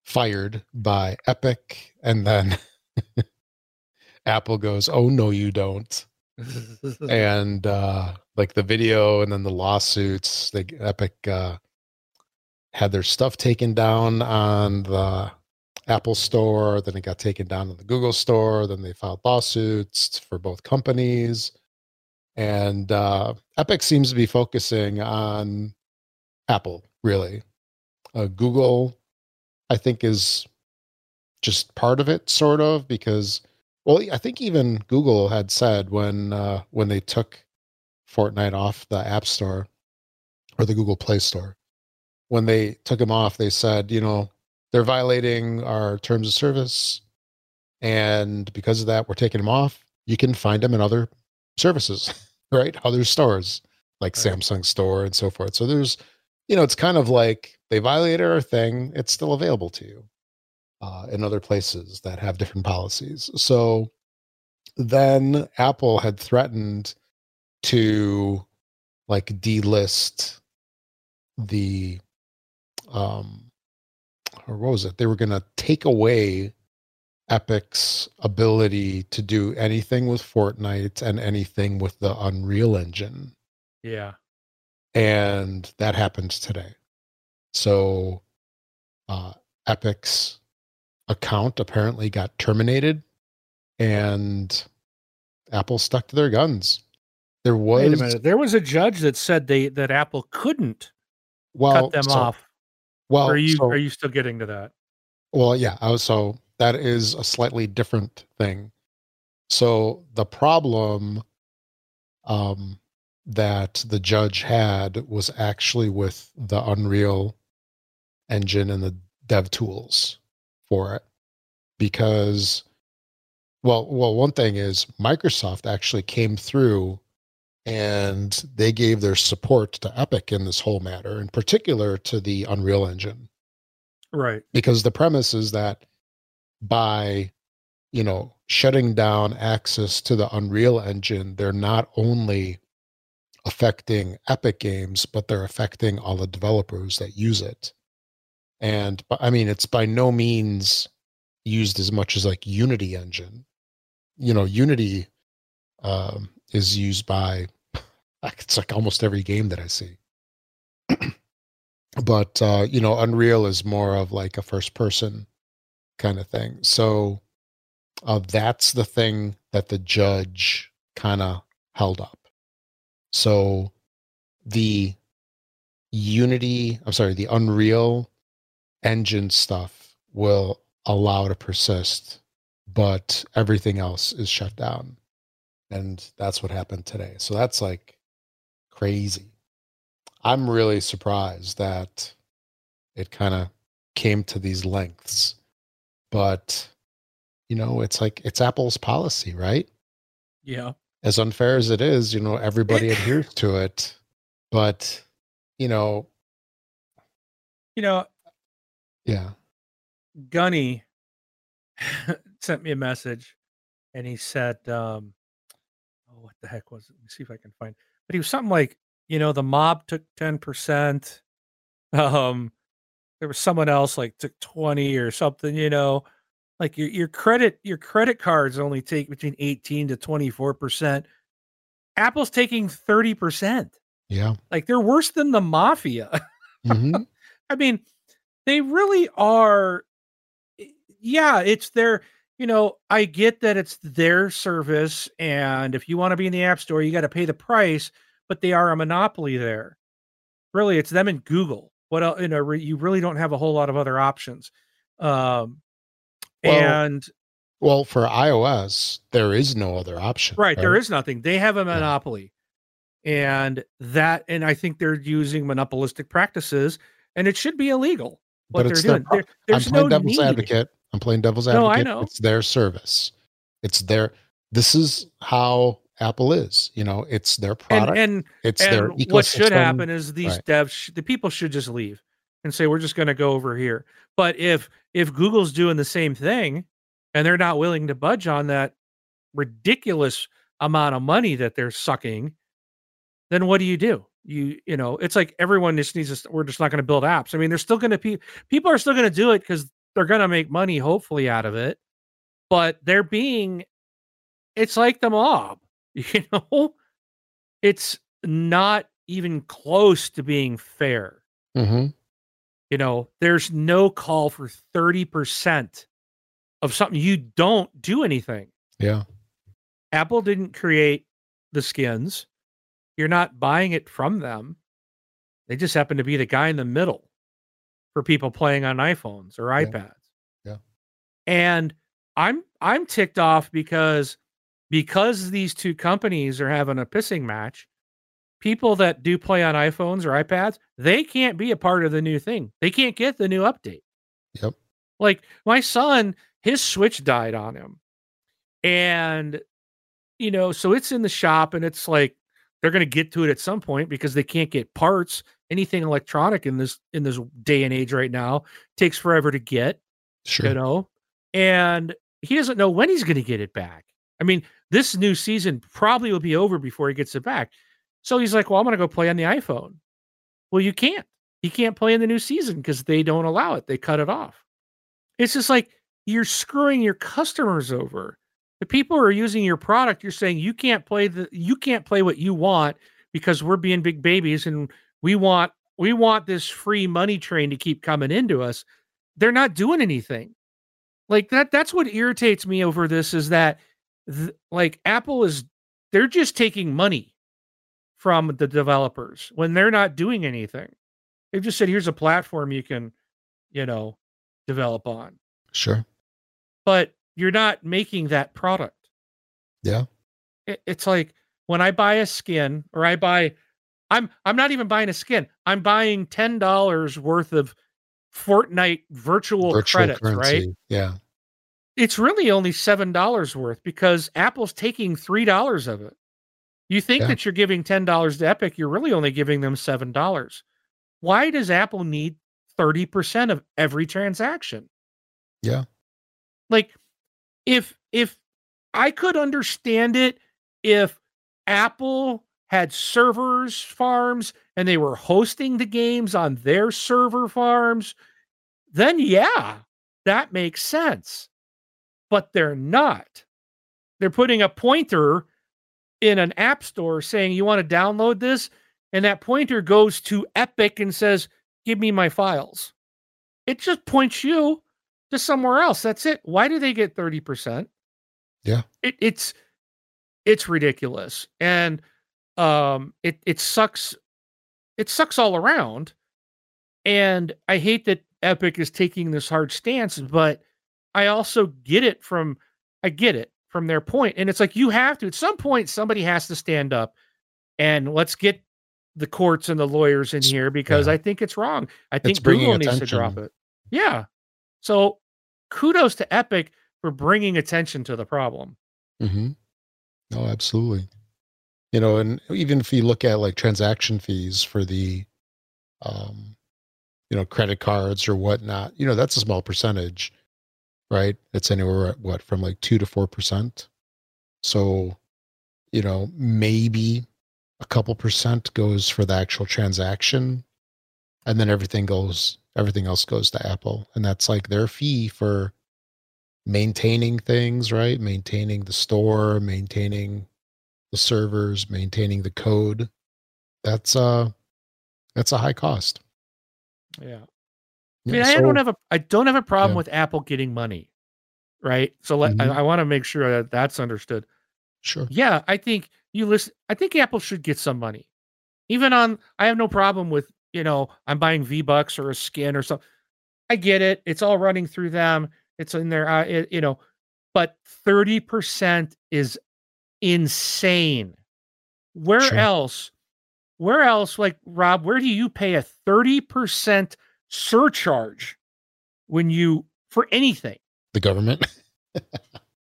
fired by Epic, and then Apple goes, "Oh no, you don't," and uh, like the video and then the lawsuits, they Epic uh, had their stuff taken down on the Apple Store, then it got taken down on the Google Store, then they filed lawsuits for both companies. And uh, Epic seems to be focusing on Apple, really. Uh, Google, I think, is just part of it, sort of, because, well, I think even Google had said when uh, when they took Fortnite off the App Store or the Google Play Store, when they took him off, they said, you know, they're violating our terms of service and because of that we're taking him off. You can find them in other services right? Other stores like Right. samsung store and so forth. So there's you know it's kind of like they violated our thing it's still available to you uh, in other places that have different policies. So then apple had threatened to like delist the um or what was it? They were going to take away Epic's ability to do anything with Fortnite and anything with the Unreal Engine. Yeah. And that happened today. So uh, Epic's account apparently got terminated and Apple stuck to their guns. There was Wait a minute. There was a judge that said they that Apple couldn't well cut them so- off. Well, are you so- are you still getting to that? Well, yeah. I was, so that is a slightly different thing. So the problem um, that the judge had was actually with the Unreal Engine and the dev tools for it, because, well, well, one thing is Microsoft actually came through and they gave their support to Epic in this whole matter, in particular to the Unreal Engine. Right. because the premise is that by you know shutting down access to the unreal engine they're not only affecting epic games but they're affecting all the developers that use it. And i mean it's by no means used as much as like unity engine. You know unity um, is used by it's like almost every game that i see but uh, you know, Unreal is more of like a first person kind of thing. So uh, that's the thing that the judge kind of held up. So the Unity, I'm sorry, the Unreal engine stuff will allow to persist, but everything else is shut down. And that's what happened today. So that's like crazy. I'm really surprised that it kind of came to these lengths. But, you know, it's like it's Apple's policy, right? Yeah. As unfair as it is, you know, everybody adheres to it. But, you know, You know, yeah. Gunny sent me a message and he said, um, oh, what the heck was it? Let me see if I can find but he was something like, you know, the mob took 10%. Um, there was someone else like took 20 or something, you know. Like your your credit, your credit cards only take between 18 to 24%. Apple's taking 30%. Yeah. Like they're worse than the mafia. hmm I mean, they really are. Yeah, it's their, you know, I get that it's their service. And if you want to be in the App Store, you got to pay the price, but they are a monopoly there. Really, it's them and Google. What else? You know, re- you really don't have a whole lot of other options. Um, Well, and Well, for iOS, there is no other option. right, there is nothing. They have a monopoly. And that, and I think they're using monopolistic practices, and it should be illegal what But they're their doing. I'm there's playing no devil's need. advocate. I'm playing devil's advocate. No. I know. It's their service. It's their. This is how Apple is. You know, it's their product. and it's their and what should happen is these Right. devs the people should just leave and say we're just going to go over here but if if google's doing the same thing and they're not willing to budge on that ridiculous amount of money that they're sucking then what do you do you you know it's like everyone just needs to we're just not going to build apps i mean they're still going to be people are still going to do it because they're going to make money hopefully out of it but they're being it's like the mob you know? It's not even close to being fair. Mhm. you know there's no call for 30% of something. You don't do anything. Yeah. apple didn't create the skins. You're not buying it from them. They just happen to be the guy in the middle for people playing on iphones or Yeah. ipads Yeah. and i'm i'm ticked off because because these two companies are having a pissing match people that do play on iPhones or iPads, they can't be a part of the new thing. They can't get the new update. Yep. Like my son, his Switch died on him. And you know, so it's in the shop and it's like they're going to get to it at some point because they can't get parts. Anything electronic in this in this day and age right now takes forever to get Sure. you know and he doesn't know when he's going to get it back i mean this new season probably will be over before he gets it back So he's like, "Well, I'm going to go play on the iPhone." Well, you can't. He can't play in the new season because they don't allow it. They cut it off. It's just like you're screwing your customers over. The people who are using your product, you're saying you can't play the you can't play what you want because we're being big babies and we want we want this free money train to keep coming into us. They're not doing anything. Like that that's what irritates me over this is that th- like Apple is they're just taking money from the developers when they're not doing anything. They've just said here's a platform you can, you know, develop on. Sure. But you're not making that product. Yeah. It, it's like when I buy a skin or I buy I'm I'm not even buying a skin. I'm buying $10 worth of Fortnite virtual, Virtual credits, right? Yeah. It's really only $7 worth because Apple's taking $3 of it. You think Yeah. that you're giving $10 to Epic, you're really only giving them $7. Why does Apple need 30% of every transaction? Yeah. Like if if I could understand it if Apple had servers farms and they were hosting the games on their server farms, then yeah, that makes sense. But they're not. They're putting a pointer in an app store saying you want to download this and that pointer goes to Epic and says, "Give me my files." It just points you to somewhere else. That's it. Why do they get 30%? Yeah. It, it's it's ridiculous. And um it it sucks it sucks all around. And I hate that Epic is taking this hard stance, but I also get it from I get it from their point. And it's like you have to at some point somebody has to stand up and let's get the courts and the lawyers in here because Yeah. I think it's wrong. I think Google needs to drop it. Yeah. So kudos to Epic for bringing attention to the problem. hmm No, absolutely. You know, and even if you look at like transaction fees for the, um, you know, credit cards or whatnot, you know, that's a small percentage, right? It's anywhere at what from like two to four percent. So, you know, maybe a couple percent goes for the actual transaction, and then everything goes, everything else goes to Apple, and that's like their fee for maintaining things, right? Maintaining the store, maintaining the servers, maintaining the code. That's uh that's a high cost. Yeah. I Yeah, mean, I so- don't have a I don't have a problem Yeah. with Apple getting money, right? So let, I, Mhm. I want to make sure that that's understood. sure. Yeah, I think you listen. I think Apple should get some money, even on. I have no problem with you know I'm buying V Bucks or a skin or something. I get it. It's all running through them. It's in there. Uh, it, you know, but thirty percent is insane. Where Sure. else? Where else? Like Rob, where do you pay a thirty percent surcharge when you for anything? The government.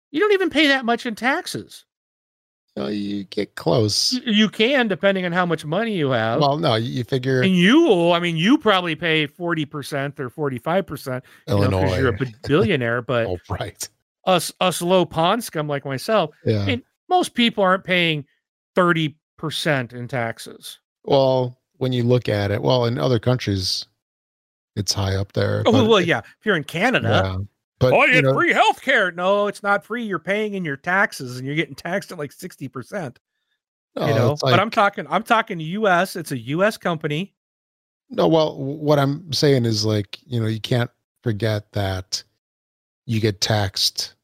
You don't even pay that much in taxes. No, you get close. You can, depending on how much money you have. Well, no, you you figure and you, I mean, you probably pay 40% or 45% you know, 'cause Illinois. you're a billionaire, but oh, right. us, us low pond scum like myself, Yeah. mean, most people aren't paying 30% in taxes. well, when you look at it, well, in other countries, it's high up there. Oh, well, yeah. If you're in Canada, yeah. But oh, you you get know, free health care. No, it's not free. You're paying in your taxes and you're getting taxed at like 60%. no, you know, it's but I'm talking, I'm talking US. It's a US company. No, well, what I'm saying is like, you know, you can't forget that you get taxed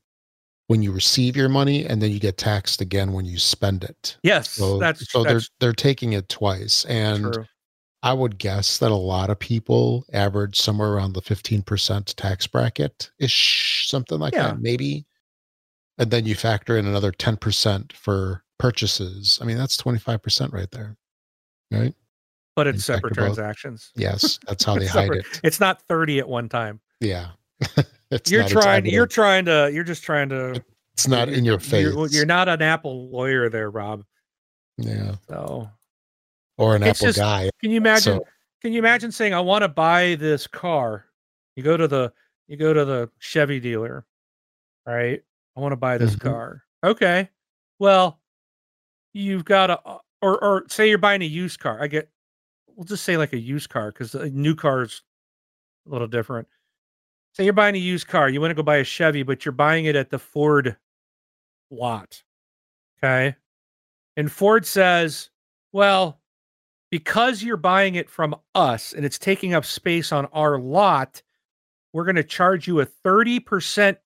when you receive your money and then you get taxed again when you spend it. Yes, So, that's, so they're they're taking it twice. And true. I would guess that a lot of people average somewhere around the 15% tax bracket ish, something like Yeah. that, maybe. And then you factor in another 10% for purchases. I mean, that's 25% right there. Right? But it's separate about- transactions. Yes, that's how they hide separate. it. It's not 30 at one time. Yeah. you're trying you're trying to you're just trying to It's not in your face. You're, you're not an Apple lawyer there, Rob. yeah. So Or an It's Apple just- guy. can you imagine So, can you imagine saying I want to buy this car? You go to the you go to the Chevy dealer, right? I want to buy this Mhm. car. Okay. Well, you've got to or or say you're buying a used car. I get we'll just say like a used car because a new car is a little different. Say you're buying a used car, you want to go buy a Chevy, but you're buying it at the Ford lot. Okay. And Ford says, well, because you're buying it from us and it's taking up space on our lot, we're going to charge you a 30%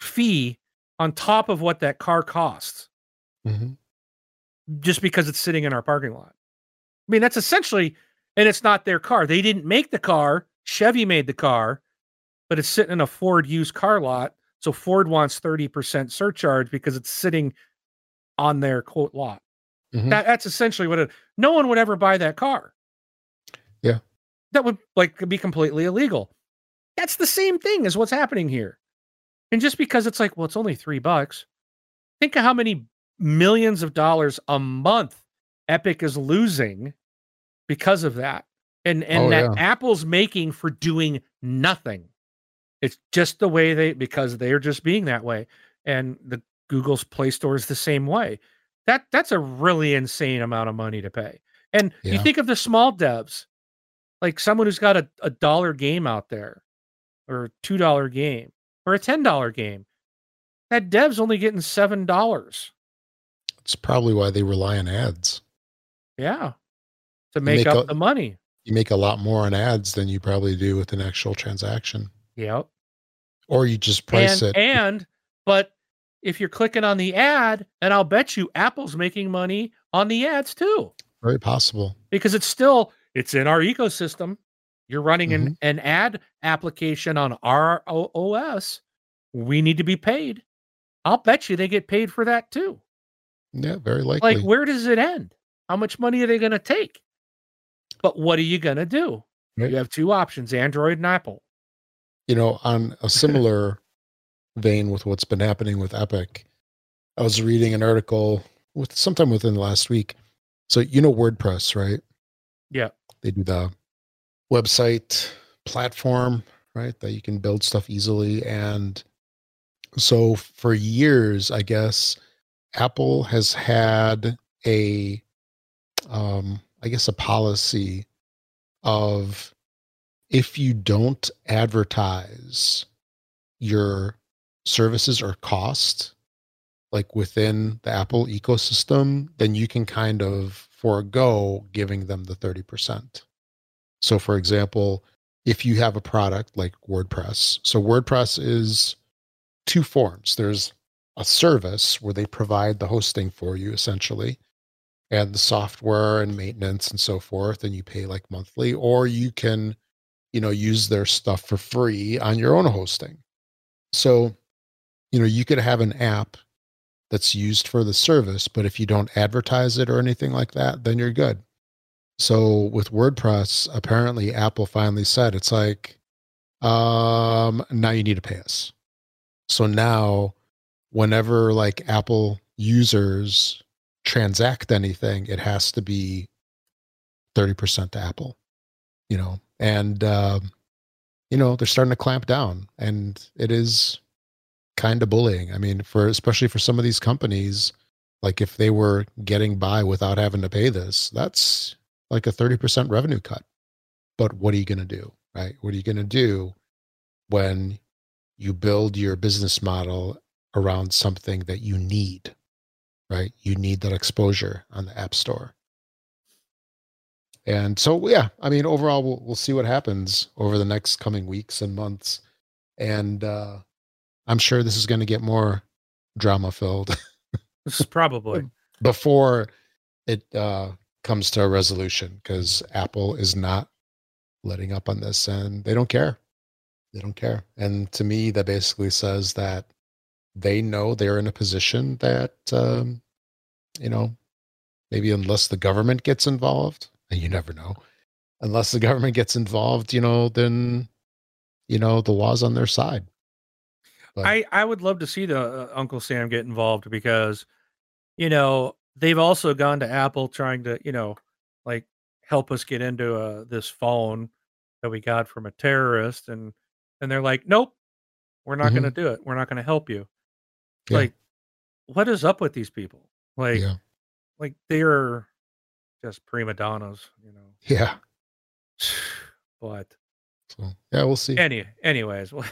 fee on top of what that car costs Mhm. just because it's sitting in our parking lot. I mean, that's essentially, and it's not their car. They didn't make the car. Chevy made the car, but it's sitting in a Ford used car lot. So Ford wants 30% surcharge because it's sitting on their quote lot. Mhm. That, that's essentially what it, no one would ever buy that car. Yeah. That would like be completely illegal. That's the same thing as what's happening here. And just because it's like, well, it's only three bucks, think of how many millions of dollars a month Epic is losing because of that. And and Oh, that yeah. Apple's making for doing nothing. It's just the way they because they're just being that way. And the Google's Play Store is the same way. That that's a really insane amount of money to pay. And you think of the small devs, like someone who's got a, a dollar game out there, or a two dollar game, or a ten dollar game. That dev's only getting seven dollars. It's probably why they rely on ads. Yeah. To make, make up a- the money. You make a lot more on ads than you probably do with an actual transaction. Yep. Or you just price and, it. and but if you're clicking on the ad, and I'll bet you Apple's making money on the ads too. Very possible. because it's still it's in our ecosystem. You're running an, Mm-hmm. an ad application on our OS. We need to be paid. I'll bet you they get paid for that too. Yeah, very likely. Like, where does it end? How much money are they going to take? But what are you going to do? Right. You have two options Android and Apple. you know, on a similar vein with what's been happening with Epic, I was reading an article with sometime within the last week. So you know WordPress, right? Yeah. They do the website platform, right? That you can build stuff easily. And so for years, I guess Apple has had a um I guess a policy of if you don't advertise your services or cost like within the Apple ecosystem, then you can kind of forego giving them the 30%. So for example, if you have a product like WordPress, so WordPress is two forms. There's a service where they provide the hosting for you essentially and the software and maintenance and so forth and you pay like monthly or you can you know use their stuff for free on your own hosting so you know you could have an app that's used for the service but if you don't advertise it or anything like that then you're good. So with wordpress apparently apple finally said it's like um now you need to pay us. So now whenever like apple users transact anything it has to be 30% to apple you know? And um, you know they're starting to clamp down and it is kind of bullying. I mean for especially for some of these companies like if they were getting by without having to pay this that's like a 30% revenue cut. But what are you going to do right? What are you going to do when you build your business model around something that you need right? You need that exposure on the app store. And so, yeah, I mean, overall, we'll, we'll see what happens over the next coming weeks and months. And uh, I'm sure this is going to get more drama filled This is probably. before it uh, comes to a resolution because Apple is not letting up on this and they don't care. They don't care. And to me, that basically says that they know they're in a position that, um, you know, maybe unless the government gets involved, and you never know, unless the government gets involved, you know, then, you know, the law's on their side. But- I I would love to see the uh, Uncle Sam get involved because, you know, they've also gone to Apple trying to, you know, like help us get into uh, this phone that we got from a terrorist, and and they're like, nope, we're not going to do it. We're not going to help you. Yeah. Like, what is up with these people? Like, yeah. like they're just prima donnas, you know. Yeah. But So yeah, we'll see. any anyways, well,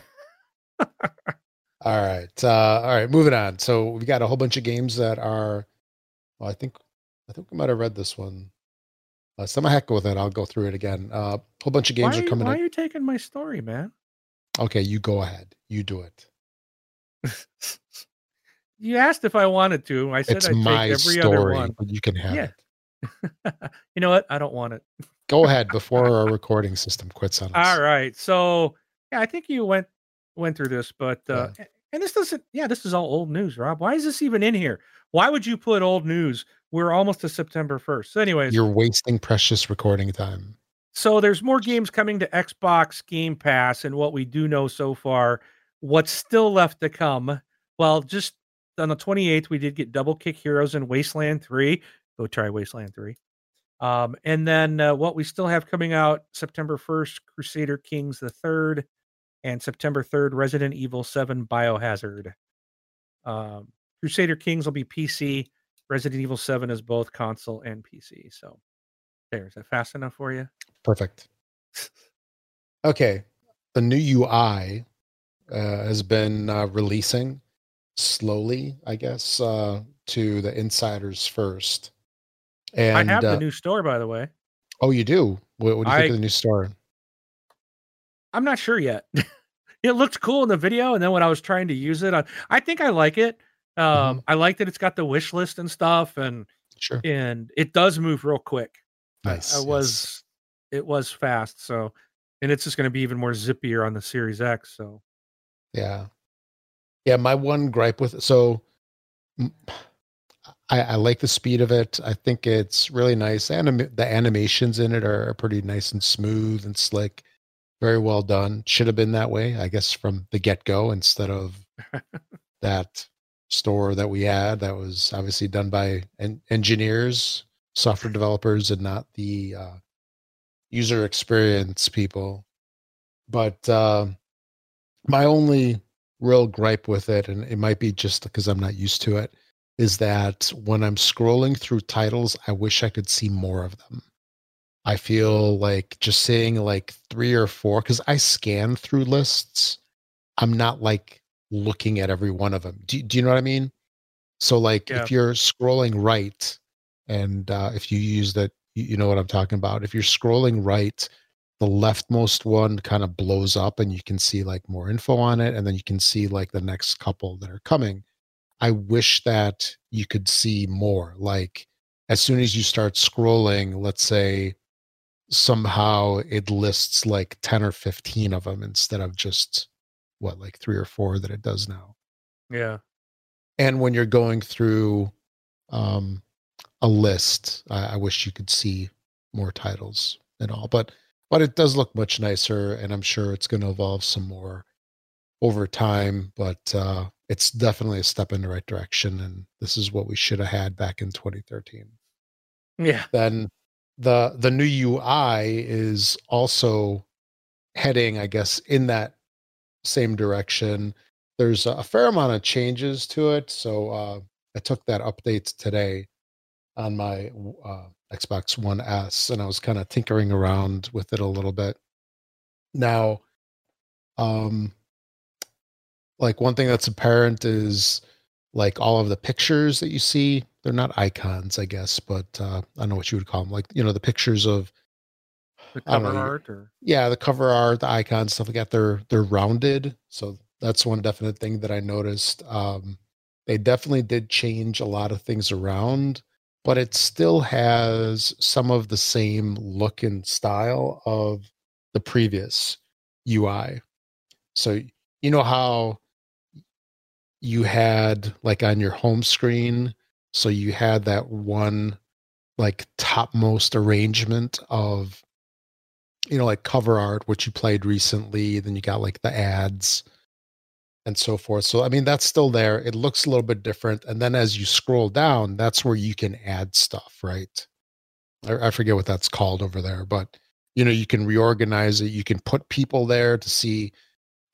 All right. Uh, all right. Moving on. So we've got a whole bunch of games that are. Well, I think I think we might have read this one. Uh, so I'm a heck with it. I'll go through it again. A uh, whole bunch of games are are coming. why out. are you taking my story, man? Okay, you go ahead. You do it. you asked if I wanted to. I said It's I'd my take every other one. you can have Yeah. it. you know what? I don't want it. Go ahead before our recording system quits on us. All right. So yeah, I think you went went through this, but uh and this doesn't yeah, this is all old news, Rob. Why is this even in here? Why would you put old news? We're almost to September 1st. So anyways, You're wasting precious recording time. so there's more games coming to Xbox Game Pass, and what we do know so far, what's still left to come. Well, just on the 28th, we did get Double Kick Heroes and Wasteland 3. Go try Wasteland 3. Um, and then uh, what we still have coming out September 1st, Crusader Kings the Third, and September 3rd, Resident Evil 7 Biohazard. Um, Crusader Kings will be PC. Resident Evil 7 is both console and PC. So there, is that fast enough for you? Perfect. Okay. The new UI uh, has been uh, releasing slowly, I guess, uh, to the insiders first. And I have uh, the new store, by the way. oh, you do. What, what do you think of the new store? I'm not sure yet. it looked cool in the video, and then when I was trying to use it, I, I think I like it. Um, I like that it's got the wish list and stuff, and Sure. and it does move real quick. Nice. I yes. was it was fast, so and it's just going to be even more zippier on the Series X. So Yeah. Yeah. My one gripe with so mm, I, I like the speed of it. I think it's really nice. Anim- the animations in it are, are pretty nice and smooth and slick. Very well done. Should have been that way, I guess, from the get go instead of that store that we had that was obviously done by en- engineers, software developers, and not the uh, user experience people. But uh, my only real gripe with it, and it might be just because I'm not used to it, is that when I'm scrolling through titles, I wish I could see more of them. I feel like just seeing like three or four, because I scan through lists, I'm not like looking at every one of them. Do, do you know what I mean? So, like, Yeah. if you're scrolling right, and uh, if you use that, you, you know what I'm talking about. If you're scrolling right, the leftmost one kind of blows up and you can see like more info on it and then you can see like the next couple that are coming i wish that you could see more like as soon as you start scrolling let's say somehow it lists like 10 or 15 of them instead of just what like 3 or 4 that it does now. Yeah, and when you're going through um, a list I, I wish you could see more titles and all but but it does look much nicer and i'm sure it's going to evolve some more over time but uh, it's definitely a step in the right direction and this is what we should have had back in 2013 yeah, then the the new ui is also heading i guess in that same direction. There's a fair amount of changes to it so uh, i took that update today on my uh, xbox one s and i was kind of tinkering around with it a little bit. Now um like one thing that's apparent is like all of the pictures that you see they're not icons i guess but uh, i don't know what you would call them like you know the pictures of the cover know, art or yeah the cover art the icons stuff like that they're they're rounded so that's one definite thing that i noticed um they definitely did change a lot of things around but it still has some of the same look and style of the previous ui so you know how you had like on your home screen so you had that one like topmost arrangement of you know like cover art which you played recently then you got like the ads and so forth. So i mean that's still there. It looks a little bit different. And then as you scroll down that's where you can add stuff right? I, I forget what that's called over there but you know you can reorganize it. You can put people there to see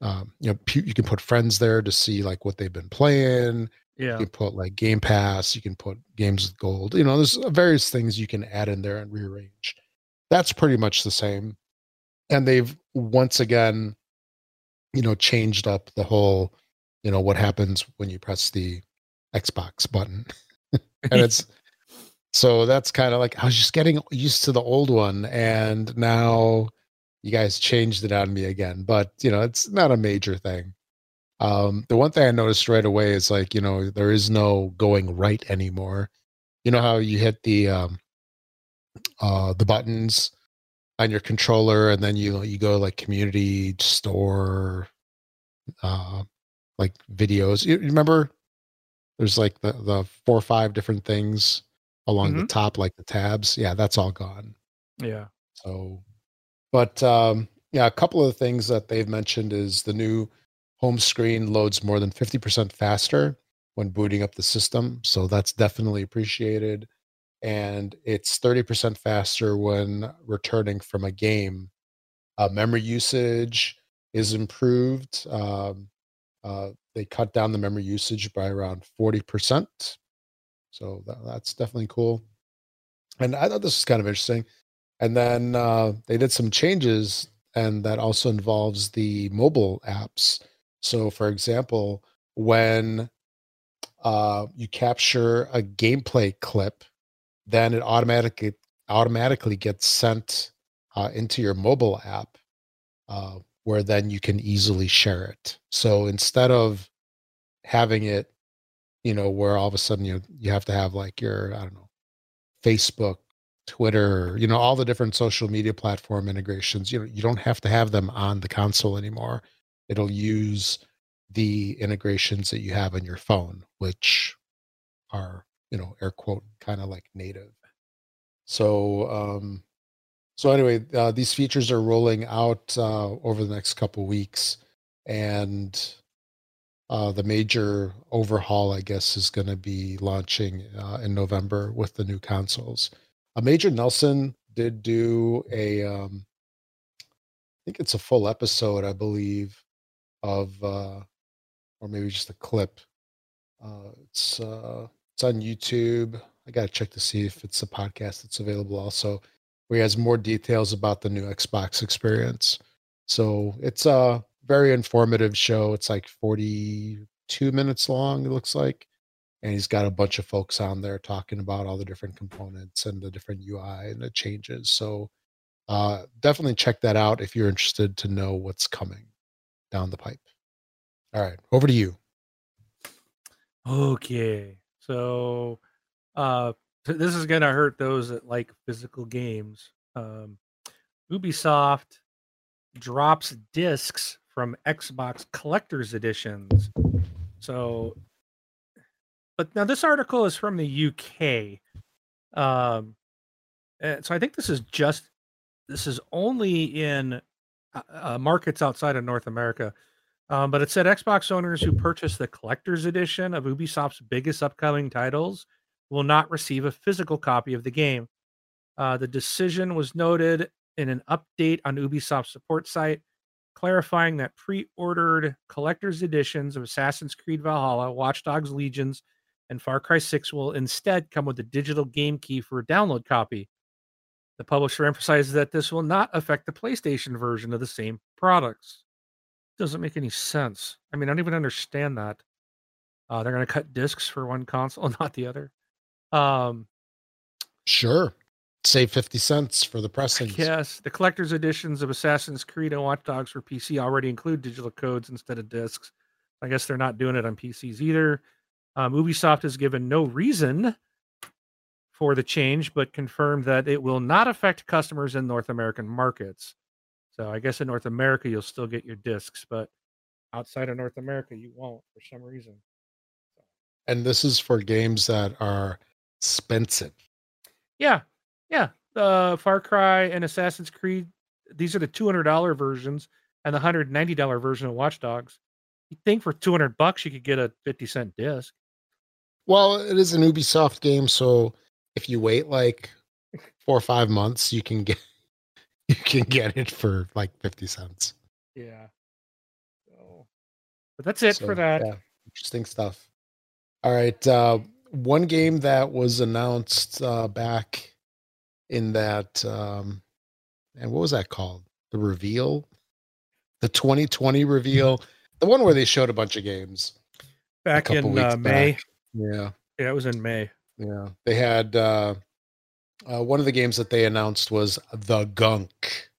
um, you know you can put friends there to see like what they've been playing Yeah. You can put like Game Pass, you can put games with gold. You know, there's various things you can add in there and rearrange. That's pretty much the same. And they've once again, you know, changed up the whole, you know, what happens when you press the Xbox button. and it's so that's kind of like I was just getting used to the old one and now you guys changed it on me again. But you know, it's not a major thing. Um, the one thing I noticed right away is like, you know, there is no going right anymore. You know how you hit the um uh the buttons on your controller and then you you go like community store uh like videos. You, you remember there's like the the four or five different things along the top like the tabs. Yeah, that's all gone. Yeah. So but um yeah, a couple of the things that they've mentioned is the new home screen loads more than 50% faster when booting up the system. So that's definitely appreciated. And it's 30% faster when returning from a game. Uh, memory usage is improved. Um, uh, they cut down the memory usage by around 40%. So that, that's definitely cool. And I thought this was kind of interesting. And then uh, they did some changes, and that also involves the mobile apps. So, for example, when uh, you capture a gameplay clip, then it automatically automatically gets sent uh, into your mobile app, uh, where then you can easily share it. So instead of having it, you know, where all of a sudden you you have to have like your I don't know, Facebook, Twitter, you know, all the different social media platform integrations. You know, you don't have to have them on the console anymore it'll use the integrations that you have on your phone, which are, you know, air quote, kind of like native. So, um, so anyway, uh, these features are rolling out uh, over the next couple weeks, and uh, the major overhaul, I guess, is going to be launching uh, in November with the new consoles. A Major Nelson did do a, um, I think it's a full episode, I believe, of uh or maybe just a clip. Uh it's uh it's on youtube. I gotta check to see if it's a podcast that's available also where he has more details about the new xbox experience. So it's a very informative show. It's like 42 minutes long it looks like and he's got a bunch of folks on there talking about all the different components and the different ui and the changes. So uh definitely check that out if you're interested to know what's coming down the pipe. All right, over to you. Okay. So uh this is gonna hurt those that like physical games. Um Ubisoft drops discs from Xbox collector's editions. So but now this article is from the UK. Um so I think this is just this is only in uh, uh, markets outside of North America. Um, but it said Xbox owners who purchase the collector's edition of Ubisoft's biggest upcoming titles will not receive a physical copy of the game. Uh, the decision was noted in an update on Ubisoft's support site, clarifying that pre ordered collector's editions of Assassin's Creed Valhalla, Watch Dogs Legions, and Far Cry 6 will instead come with a digital game key for a download copy. The publisher emphasizes that this will not affect the PlayStation version of the same products. Doesn't make any sense. I mean, I don't even understand that. Uh, they're going to cut discs for one console, not the other. Um, Sure. Save 50 cents for the pressings. yes, the collector's editions of Assassin's Creed and Watch Dogs for PC already include digital codes instead of discs. I guess they're not doing it on PCs either. Um, Ubisoft has given no reason for the change, but confirmed that it will not affect customers in North American markets. So I guess in North America you'll still get your discs, but outside of North America you won't for some reason. And this is for games that are expensive. Yeah, yeah. Uh, Far Cry and Assassin's Creed. These are the two hundred dollar versions and the hundred ninety dollar version of Watch Dogs. You think for two hundred bucks you could get a fifty cent disc? Well, it is an Ubisoft game, so if you wait like four or five months, you can get you can get it for like 50 cents. Yeah. So, but that's it So, for that. yeah, interesting stuff. All right. Uh, one game that was announced uh, back in that, um, and what was that called? The reveal, the 2020 reveal, the one where they showed a bunch of games. Back in uh, May. back. Yeah, Yeah, it was in May. Yeah. They had uh, uh, one of the games that they announced was the Gunk.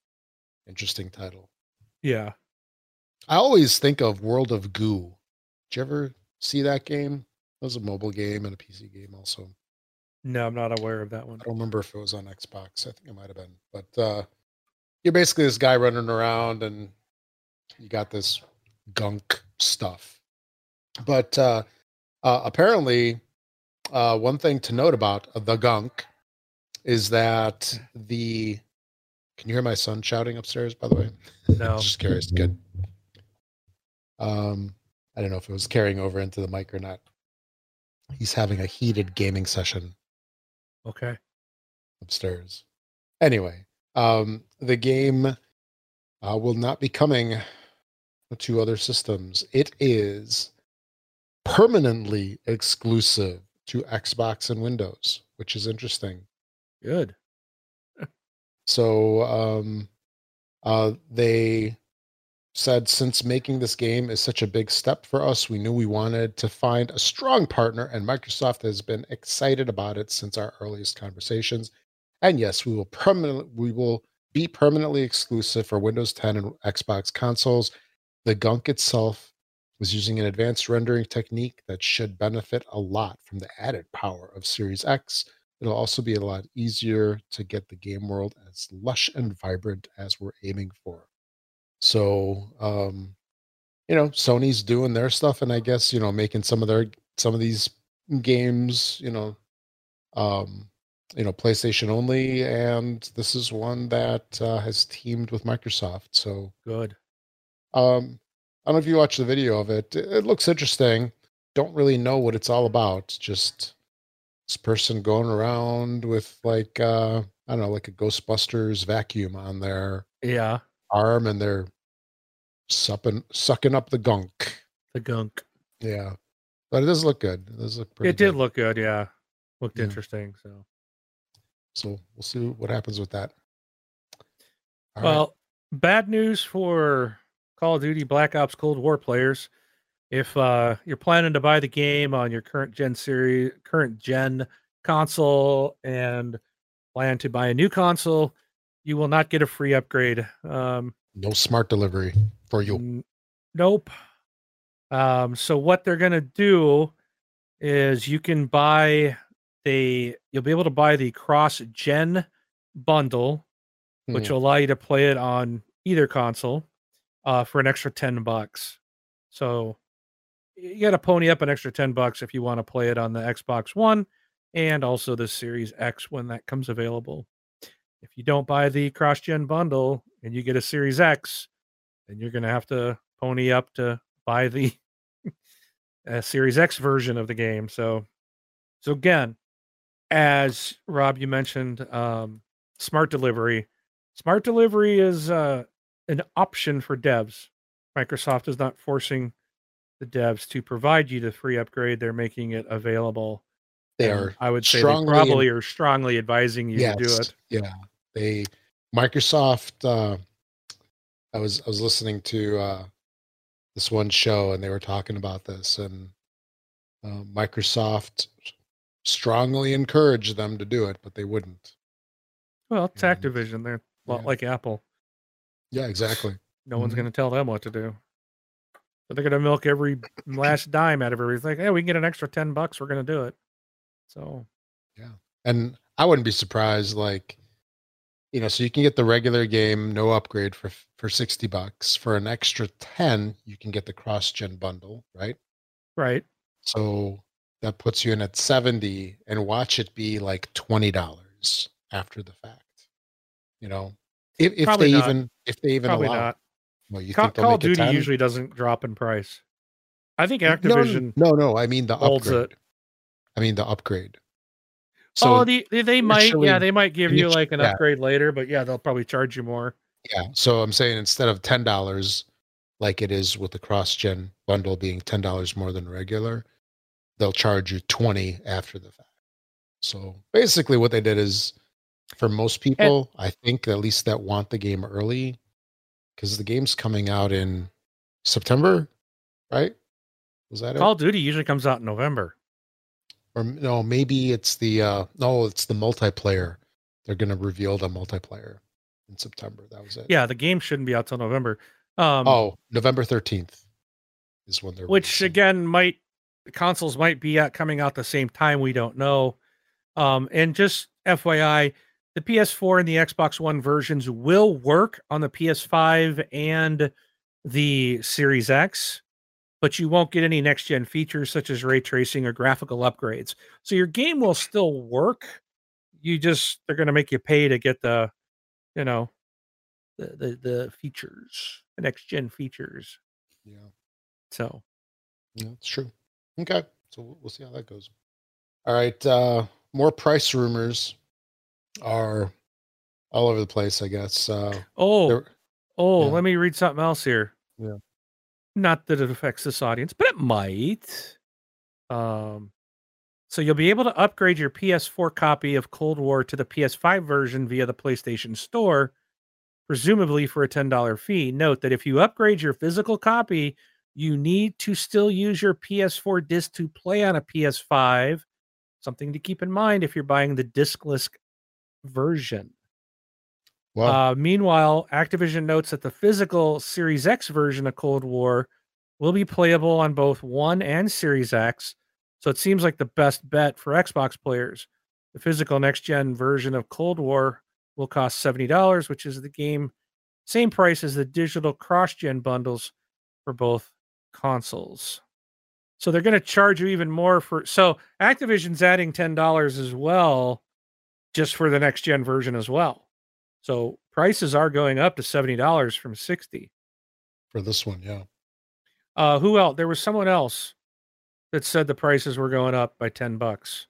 Interesting title. Yeah. I always think of World of Goo. Did you ever see that game? It was a mobile game and a PC game also. No, I'm not aware of that one. I don't remember if it was on Xbox. I think it might have been. But uh you're basically this guy running around and you got this gunk stuff. But uh, uh apparently uh one thing to note about the gunk is that the can you hear my son shouting upstairs by the way? No. Just curious. Good. Um, I don't know if it was carrying over into the mic or not. He's having a heated gaming session Okay. upstairs. Anyway, um, the game uh, will not be coming to other systems. It is permanently exclusive to Xbox and Windows, which is interesting. Good. So um, uh, they said since making this game is such a big step for us, we knew we wanted to find a strong partner, and Microsoft has been excited about it since our earliest conversations. And yes, we will permanently we will be permanently exclusive for Windows 10 and Xbox consoles. The gunk itself was using an advanced rendering technique that should benefit a lot from the added power of Series X. It'll also be a lot easier to get the game world as lush and vibrant as we're aiming for. So, um, you know, Sony's doing their stuff, and I guess you know making some of their some of these games, you know, um, you know, PlayStation only, and this is one that uh, has teamed with Microsoft. So, Good. um, I don't know if you watched the video of it. It looks interesting. Don't really know what it's all about. Just this person going around with like uh, I don't know, like a Ghostbusters vacuum on their Yeah. arm, and they're supping sucking up the gunk. The gunk. Yeah, but it does look good. It does look pretty. it did good. look good. Yeah. Looked Yeah. interesting. So, So we'll see what happens with that. All right. well, bad news for Call of Duty Black Ops Cold War players. If uh, you're planning to buy the game on your current gen series, current gen console, and plan to buy a new console, you will not get a free upgrade. Um, no smart delivery for you. N- Nope. Um, so what they're gonna do is you can buy the you'll be able to buy the cross gen bundle, which Hmm. will allow you to play it on either console uh, for an extra 10 bucks. So you got to pony up an extra 10 bucks if you want to play it on the Xbox One and also the Series X when that comes available. If you don't buy the cross gen bundle and you get a Series X, then you're going to have to pony up to buy the Series X version of the game. So, so again, as Rob you mentioned, um, smart delivery. Smart delivery is uh, an option for devs. Microsoft is not forcing the devs to provide you the free upgrade; they're making it available. They And are I would say they in- probably are strongly advising you to do it. Yeah, they Microsoft. Uh, I was I was listening to uh, this one show and they were talking about this, and uh, Microsoft strongly encouraged them to do it, but they wouldn't. Well, it's Yeah. Activision; they're a lot Yeah. like Apple. Yeah, exactly. No one's Mhm. going to tell them what to do. But they're going to milk every last dime out of everything. Like, hey, we can get an extra ten bucks. We're going to do it. So yeah. And I wouldn't be surprised, like, you know, so you can get the regular game, no upgrade for for sixty bucks. For an extra ten, you can get the cross gen bundle, right? right, So that puts you in at 70 and watch it be like $20 after the fact. You know, if, if they not. even, if they even probably allow, not. well, you Ca- think Call of Duty usually doesn't drop in price. I think No, no, Activision. No, no, I mean the holds it. upgrade. I mean the upgrade. So oh, the, they, they might. Yeah, they might give you like an yeah. upgrade later, but yeah, they'll probably charge you more. yeah, so I'm saying instead of $10 like it is with the cross gen bundle being $10 more than regular, they'll charge you 20 after the fact. So basically what they did is for most people, I think at least that want the game early, because the game's coming out in September, right? Was that Call it? of Duty usually comes out in November. Or no, maybe it's the uh no, it's the multiplayer. They're gonna reveal the multiplayer in September. That was it. Yeah, the game shouldn't be out till November. Um, Oh, November 13th is when they're which releasing. again might the consoles might be at coming out the same time. We don't know. Um, and just FYI, the PS4 and the Xbox One versions will work on the PS5 and the Series X, but you won't get any next gen features such as ray tracing or graphical upgrades. So your game will still work. You just they're going to make you pay to get the, you know, the the, the features, the next gen features. Yeah, So yeah, it's true. Okay. So we'll- we'll see how that goes. All right. Uh more price rumors are all over the place, I guess. Uh oh. Oh, Yeah. let me read something else here. Yeah. Not that it affects this audience, but it might. Um, so you'll be able to upgrade your PS4 copy of Cold War to the PS5 version via the PlayStation Store, presumably for a $10 fee. Note that if you upgrade your physical copy, you need to still use your PS4 disc to play on a PS5. Something to keep in mind if you're buying the discless version. well, Uh, meanwhile, Activision notes that the physical Series X version of Cold War will be playable on both One and Series X. So it seems like the best bet for Xbox players. The physical next gen version of Cold War will cost $70, which is the game same price as the digital cross gen bundles for both consoles. So they're going to charge you even more for so Activision's adding $10 as well just for the next gen version as well. So prices are going up to seventy dollars from sixty. for this one, yeah. Uh, who else? There was someone else that said the prices were going up by ten bucks.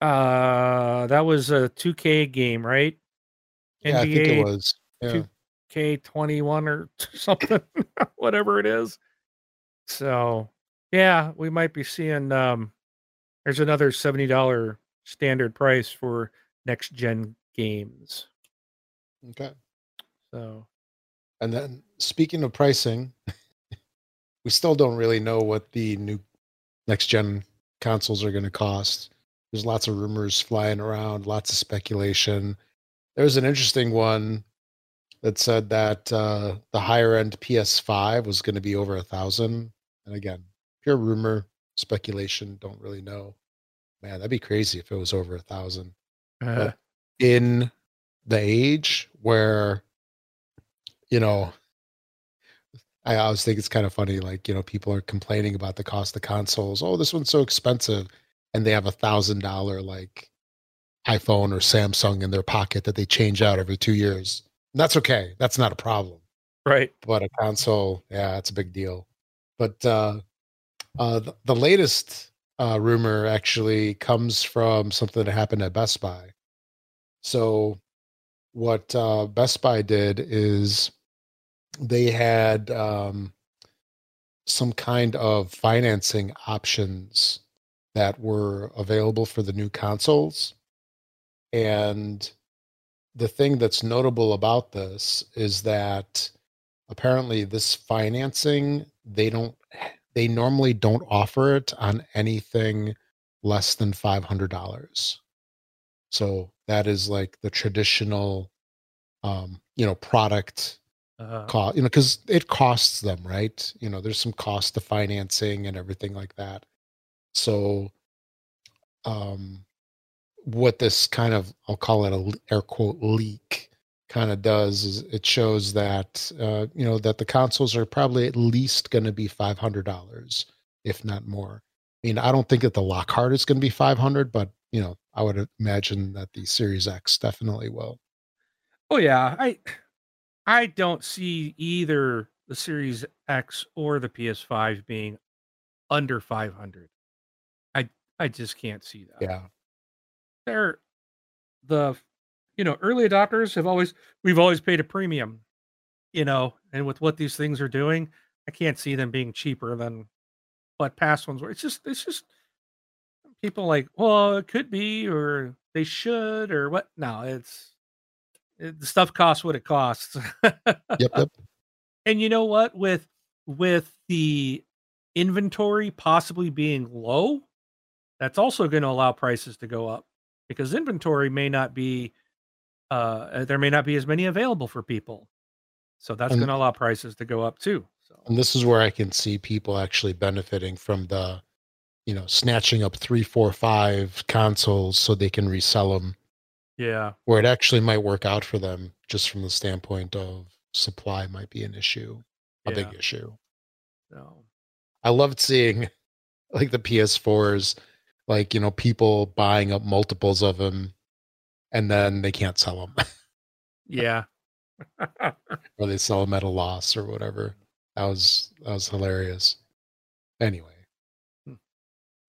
Uh, that was a two K game, right? Yeah, I think it NBA was. Yeah. two- K twenty one or something, whatever it is. So yeah, we might be seeing. Um, there's another seventy dollar standard price for next gen games. Okay. So And then speaking of pricing, we still don't really know what the new next gen consoles are going to cost. There's lots of rumors flying around, lots of speculation. There's an interesting one that said that uh, the higher end PS5 was going to be over a thousand. And again, pure rumor, speculation. Don't really know. Man, that'd be crazy if it was over a thousand uh, in the age where you know I always think it's kind of funny like you know people are complaining about the cost of consoles. Oh this one's so expensive and they have a thousand dollar like iphone or samsung in their pocket that they change out every two years. And that's okay. That's not a problem. Right. but a console yeah it's a big deal. But uh uh the, the latest uh rumor actually comes from something that happened at best buy so what uh best buy did is they had um some kind of financing options that were available for the new consoles and the thing that's notable about this is that apparently this financing they don't they normally don't offer it on anything less than $500 so that is like the traditional um you know product Uh, cost you know because it costs them right? You know there's some cost to financing and everything like that. So um what this kind of i'll call it a air quote leak kind of does is it shows that uh you know that the consoles are probably at least going to be $500 if not more. I mean i don't think that the lockhart is going to be 500 but you know i would imagine that the series x definitely will Oh yeah, I I don't see either the Series X or the PS5 being under 500. I I just can't see that. yeah They're the you know, early adopters have always we've always paid a premium, you know, and with what these things are doing, I can't see them being cheaper than what past ones were. It's just it's just people like, well, it could be, or they should, or what? No, it's it, the stuff costs what it costs. Yep, yep. and you know what? With with the inventory possibly being low, that's also going to allow prices to go up because inventory may not be uh there may not be as many available for people. So that's going to allow prices to go up too. So And this is where I can see people actually benefiting from the, you know, snatching up three, four, five consoles so they can resell them, yeah, where it actually might work out for them just from the standpoint of supply might be an issue, a yeah. big issue. No. I loved seeing like the PS4s, like, you know, people buying up multiples of them and then they can't sell them yeah. or they sell them at a loss or whatever. That was, that was hilarious. Anyway.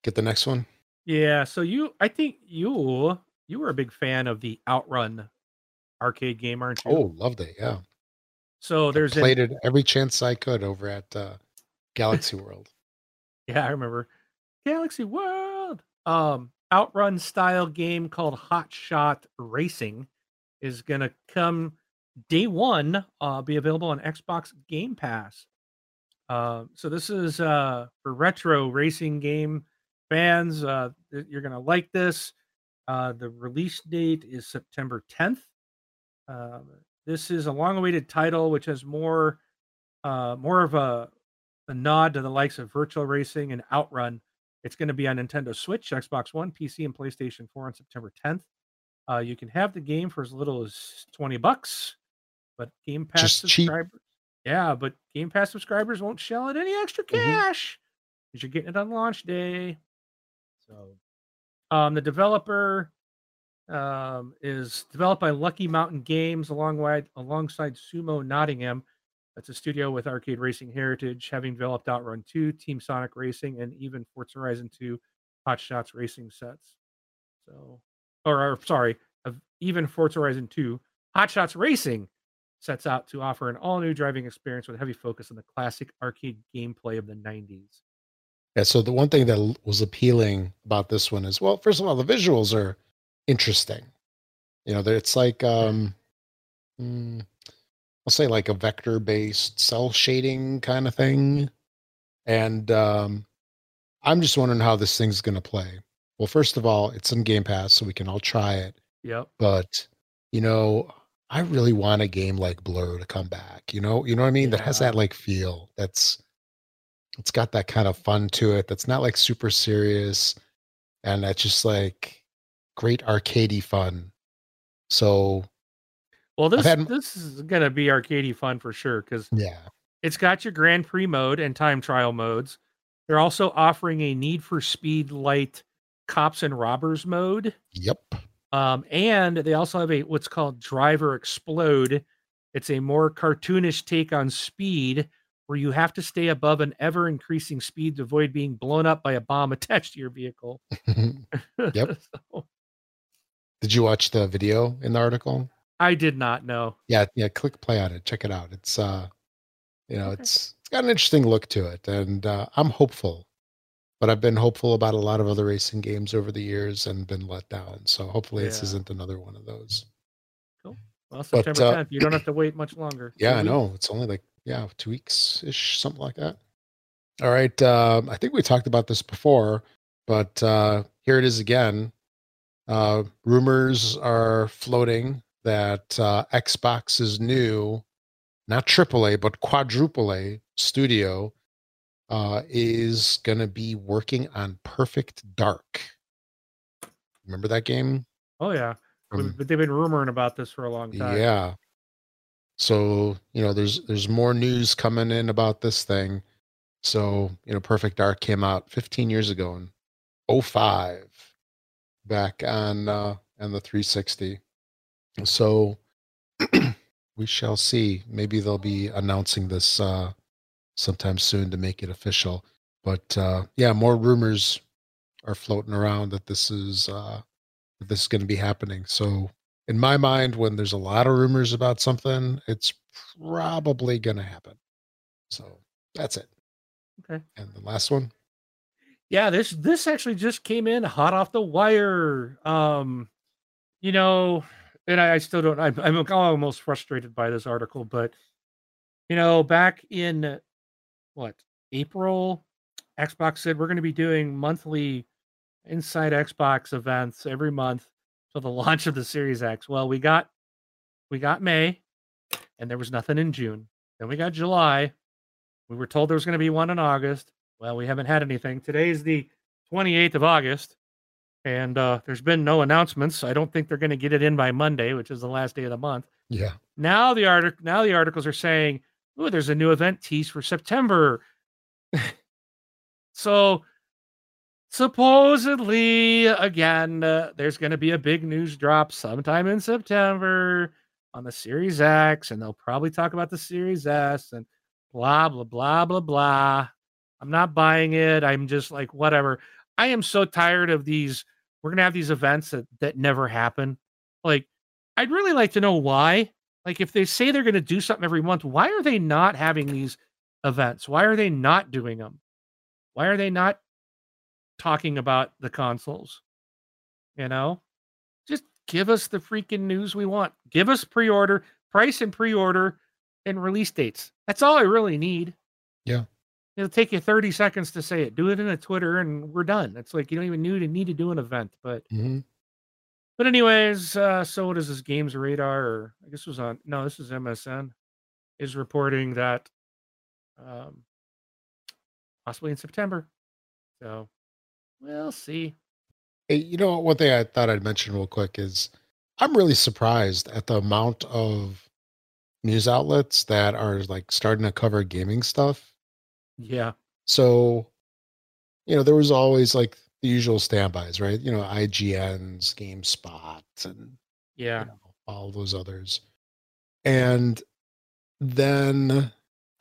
Get the next one. Yeah, so you I think you you were a big fan of the Outrun arcade game, aren't you? Oh, loved it. Yeah. so I there's an, played it every chance I could over at uh, Galaxy World. yeah, I remember Galaxy World. Um Outrun style game called Hot Shot Racing is gonna come day one, uh be available on Xbox Game Pass. Uh, so this is uh for retro racing game fans. Uh you're gonna like this. Uh the release date is September 10th. Um, this is a long-awaited title, which has more, uh, more of a, a nod to the likes of Virtual Racing and Outrun. It's going to be on Nintendo Switch, Xbox One, PC, and PlayStation 4 on September 10th. Uh, you can have the game for as little as 20 bucks, but Game Pass Just cheap. subscribers, yeah, but Game Pass subscribers won't shell out any extra Mhm. cash because you're getting it on launch day. So, um, the developer um, is developed by Lucky Mountain Games alongside alongside Sumo Nottingham. That's a studio with arcade racing heritage, having developed Outrun 2, Team Sonic Racing, and even Forza Horizon 2 Hot Shots racing sets. So, or, or sorry, even Forza Horizon 2 Hot Shots Racing sets out to offer an all new driving experience with a heavy focus on the classic arcade gameplay of the 90s. Yeah. So the one thing that was appealing about this one is, well, first of all, the visuals are interesting. You know, it's like, um, mm, I'll say like a vector based cell shading kind of thing. And um, I'm just wondering how this thing's going to play. Well, first of all, it's in Game Pass, so we can all try it. Yep. But, you know, I really want a game like Blur to come back. You know, you know what I mean? That has that like feel. That's it's got that kind of fun to it. That's not like super serious, and that's just like great arcadey fun. So Well, this had- this is gonna be arcadey fun for sure because yeah, it's got your Grand Prix mode and time trial modes. They're also offering a Need for Speed Light Cops and Robbers mode, yep, um, and they also have a what's called Drive or Explode. It's a more cartoonish take on speed, where you have to stay above an ever increasing speed to avoid being blown up by a bomb attached to your vehicle. Yep. So, Did you watch the video in the article? I did not know. Yeah, yeah. Click play on it. Check it out. It's uh, you know, Okay. it's it's got an interesting look to it, and uh, I'm hopeful. But I've been hopeful about a lot of other racing games over the years and been let down. So hopefully this isn't another one of those. Cool. Well, September uh, 10th. You don't have to wait much longer. Yeah, I know. It's only like yeah, two weeks ish, something like that. All right. Um, I think we talked about this before, but uh, here it is again. Uh, rumors are floating that uh, Xbox's new, not AAA but quadruple A studio, uh, is going to be working on Perfect Dark. Remember that game? Oh yeah, From- but they've been rumoring about this for a long time. Yeah. So, you know, there's there's more news coming in about this thing. So, you know, Perfect Dark came out 15 years ago in 05 back on uh the 360. So we shall see. Maybe they'll be announcing this uh sometime soon to make it official. But uh yeah, more rumors are floating around that this is uh this is going to be happening. So in my mind, when there's a lot of rumors about something, it's probably going to happen. So that's it. Okay. And the last one, Yeah, this this actually just came in hot off the wire. Um, you know, and I, I still don't. I'm, I'm almost frustrated by this article, but you know, back in what April, Xbox said we're going to be doing monthly inside Xbox events every month till the launch of the Series X. Well, we got we got May, and there was nothing in June. Then we got July. We were told there was going to be one in August. Well, we haven't had anything. Today's the 28th of August, and uh, there's been no announcements. I don't think they're going to get it in by Monday, which is the last day of the month. Yeah. Now the article now the articles are saying, "Oh, there's a new event tease for September." so supposedly again uh, there's going to be a big news drop sometime in September on the Series X and they'll probably talk about the Series S and blah blah blah blah blah. I'm not buying it. I'm just like whatever. I am so tired of these we're going to have these events that that never happen. Like I'd really like to know why. Like if they say they're going to do something every month, why are they not having these events? Why are they not doing them? Why are they not talking about the consoles? You know? Just give us the freaking news we want. Give us pre-order, price and pre-order and release dates. That's all I really need. Yeah. It'll take you 30 seconds to say it. Do it in a Twitter and we're done. It's like you don't even need to need to do an event. But hmm but anyways, uh so what is this games radar or I guess it was on no, this is MSN is reporting that um possibly in September. So we'll see. Hey, you know, one thing I thought I'd mention real quick is I'm really surprised at the amount of news outlets that are like starting to cover gaming stuff. Yeah. So, you know, there was always like the usual standbys, right? You know, IGN's, GameSpot, and Yeah. you know, all those others. And then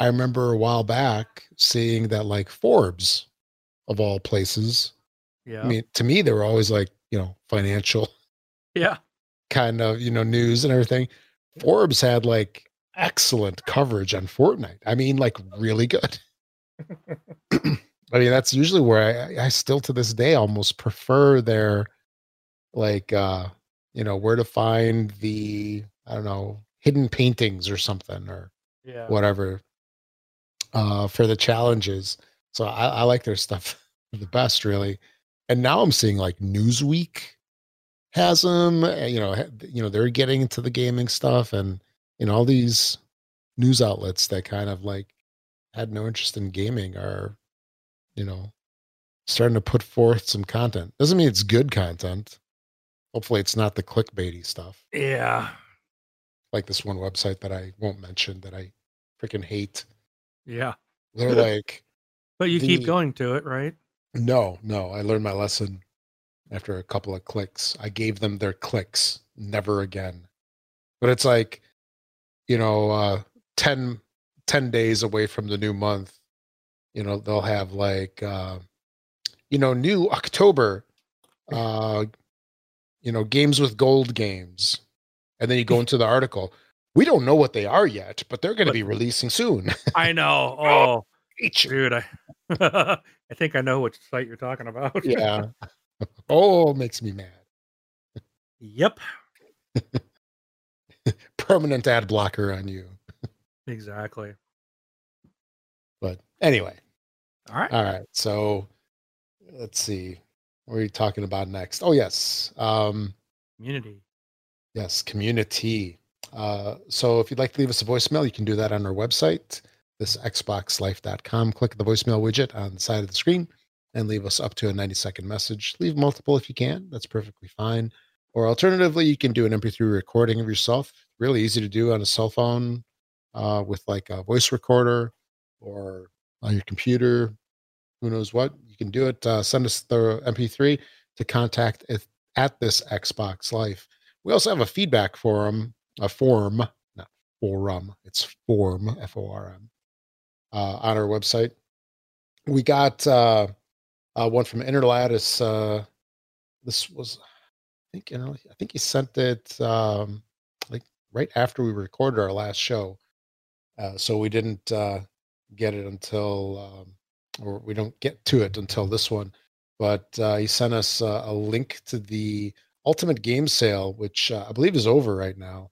I remember a while back seeing that like Forbes, of all places, Yeah. I mean, to me, they were always like, you know, financial yeah. kind of, you know, news and everything. Forbes had like excellent coverage on Fortnite. I mean, like really good. I mean, that's usually where I, I still to this day almost prefer their like uh, you know, where to find the I don't know, hidden paintings or something or Yeah. whatever uh for the challenges. So I, I like their stuff the best really. And now I'm seeing like Newsweek has them, uh, you know, you know, they're getting into the gaming stuff and you know, all these news outlets that kind of like had no interest in gaming are, you know, starting to put forth some content. Doesn't mean it's good content. Hopefully it's not the clickbaity stuff Yeah. like this one website that I won't mention that I freaking hate. Yeah. They're like, But you keep going to it, right? No, no, I learned my lesson after a couple of clicks. I gave them their clicks, never again. But it's like, you know, uh 10, 10 days away from the new month, you know, they'll have like uh, you know, new October uh you know, games with gold games. And then you go into the article. We don't know what they are yet, but they're going to be releasing soon. I know. Oh, Each- dude, I I think I know which site you're talking about. yeah. Oh, makes me mad. yep. Permanent ad blocker on you. Exactly. But anyway, All right. all right. So let's see. What are you talking about next? Oh, yes. Um, Community. yes, community. Uh, so if you'd like to leave us a voicemail, you can do that on our website, this xboxlife.com. Click the voicemail widget on the side of the screen and leave us up to a 90 second message. Leave multiple if you can. That's perfectly fine. Or alternatively, you can do an MP3 recording of yourself. Really easy to do on a cell phone uh, with like a voice recorder or on your computer. Who knows what? You can do it. Uh, send us the MP3 to contact at, this Xbox Life. We also have a feedback forum, a form, not forum, it's form, F O R M, uh, on our website. We got uh, uh, one from Interlatus. Uh, this was, I think, I think he sent it um, like right after we recorded our last show. Uh, so we didn't uh, get it until, um, or we don't get to it until this one. but he sent us a link to the Ultimate Game Sale, which I believe is over right now.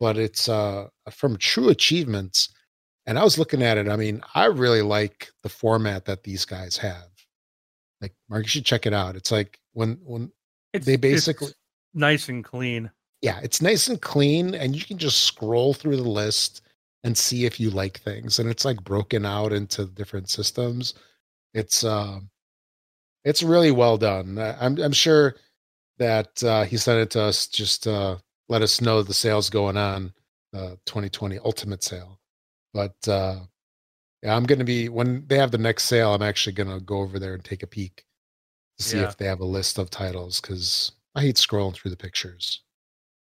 But it's from True Achievements, and I was looking at it. I mean, I really like the format that these guys have. Like, Mark, you should check it out. It's like when when It's they it's basically nice and clean. yeah, it's nice and clean, and you can just scroll through the list and see if you like things. And it's like broken out into different systems. It's uh, it's really well done. I'm I'm sure that uh, he sent it to us just uh, let us know the sale's going on, uh, 2020 Ultimate Sale. But uh, yeah, I'm gonna be when they have the next sale. I'm actually gonna go over there and take a peek to see Yeah. if they have a list of titles because I hate scrolling through the pictures.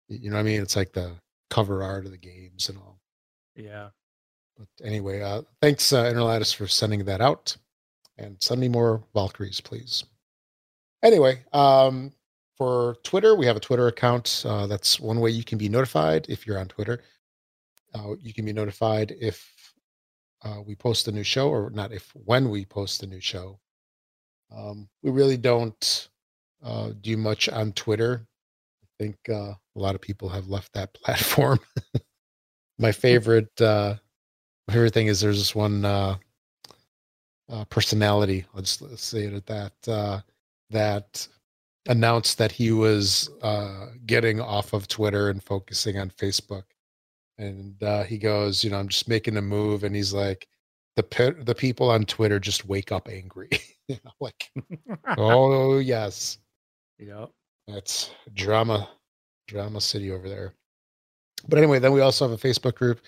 You know what I mean? It's like the cover art of the games and all. Yeah. But anyway, uh, thanks, uh, Interlatus, for sending that out. And send me more Valkyries, please. Anyway, um, for Twitter, we have a Twitter account. Uh, that's one way you can be notified if you're on Twitter. Uh, you can be notified if uh, we post a new show, or not if, when we post a new show. Um, we really don't uh, do much on Twitter. I think uh, a lot of people have left that platform. My favorite uh, my favorite thing is there's this one uh, uh, personality. I'll just let's say it at that. Uh, that announced that he was uh, getting off of Twitter and focusing on Facebook. And uh, he goes, you know, I'm just making a move, and he's like, the pe- the people on Twitter just wake up angry. you know, like, oh yes, Yep. that's drama, drama city over there. But anyway, then we also have a Facebook group.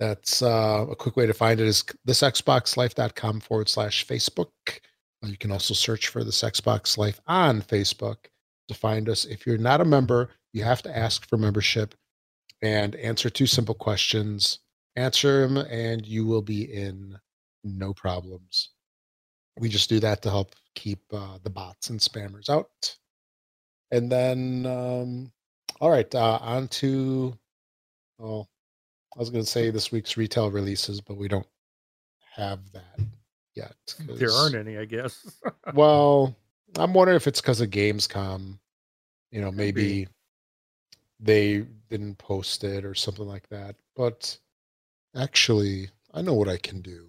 That's uh, a quick way to find it is this xboxlife.com forward slash Facebook. You can also search for this Xbox Life on Facebook to find us. If you're not a member, you have to ask for membership and answer two simple questions. Answer them, and you will be in no problems. We just do that to help keep uh, the bots and spammers out. And then, um, all right, uh, on to, well, I was going to say this week's retail releases, but we don't have that yet. There aren't any, I guess. well, I'm wondering if it's because of Gamescom. You know, maybe be. They didn't post it or something like that. But actually, I know what I can do.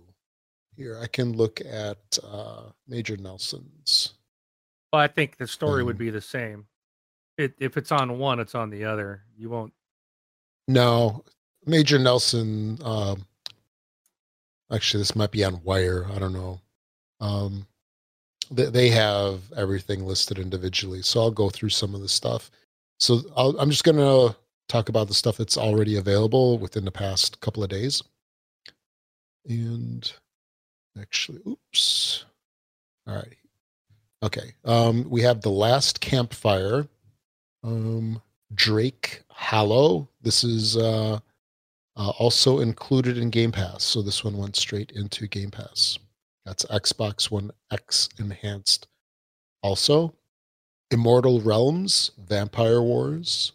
Here, I can look at uh, Major Nelson's. well, I think the story would Um, be the same. It, if it's on one, it's on the other. You won't. No, Major Nelson. Um, actually, this might be on Wire. I don't know. Um, they, they have everything listed individually, so I'll go through some of the stuff. So I'll, I'm just gonna talk about the stuff that's already available within the past couple of days. And actually, oops. All right. Okay. Um, we have the last campfire. Um, Drake Hollow. This is uh, uh, also included in Game Pass. So this one went straight into Game Pass. That's Xbox One X enhanced. Also, Immortal Realms Vampire Wars.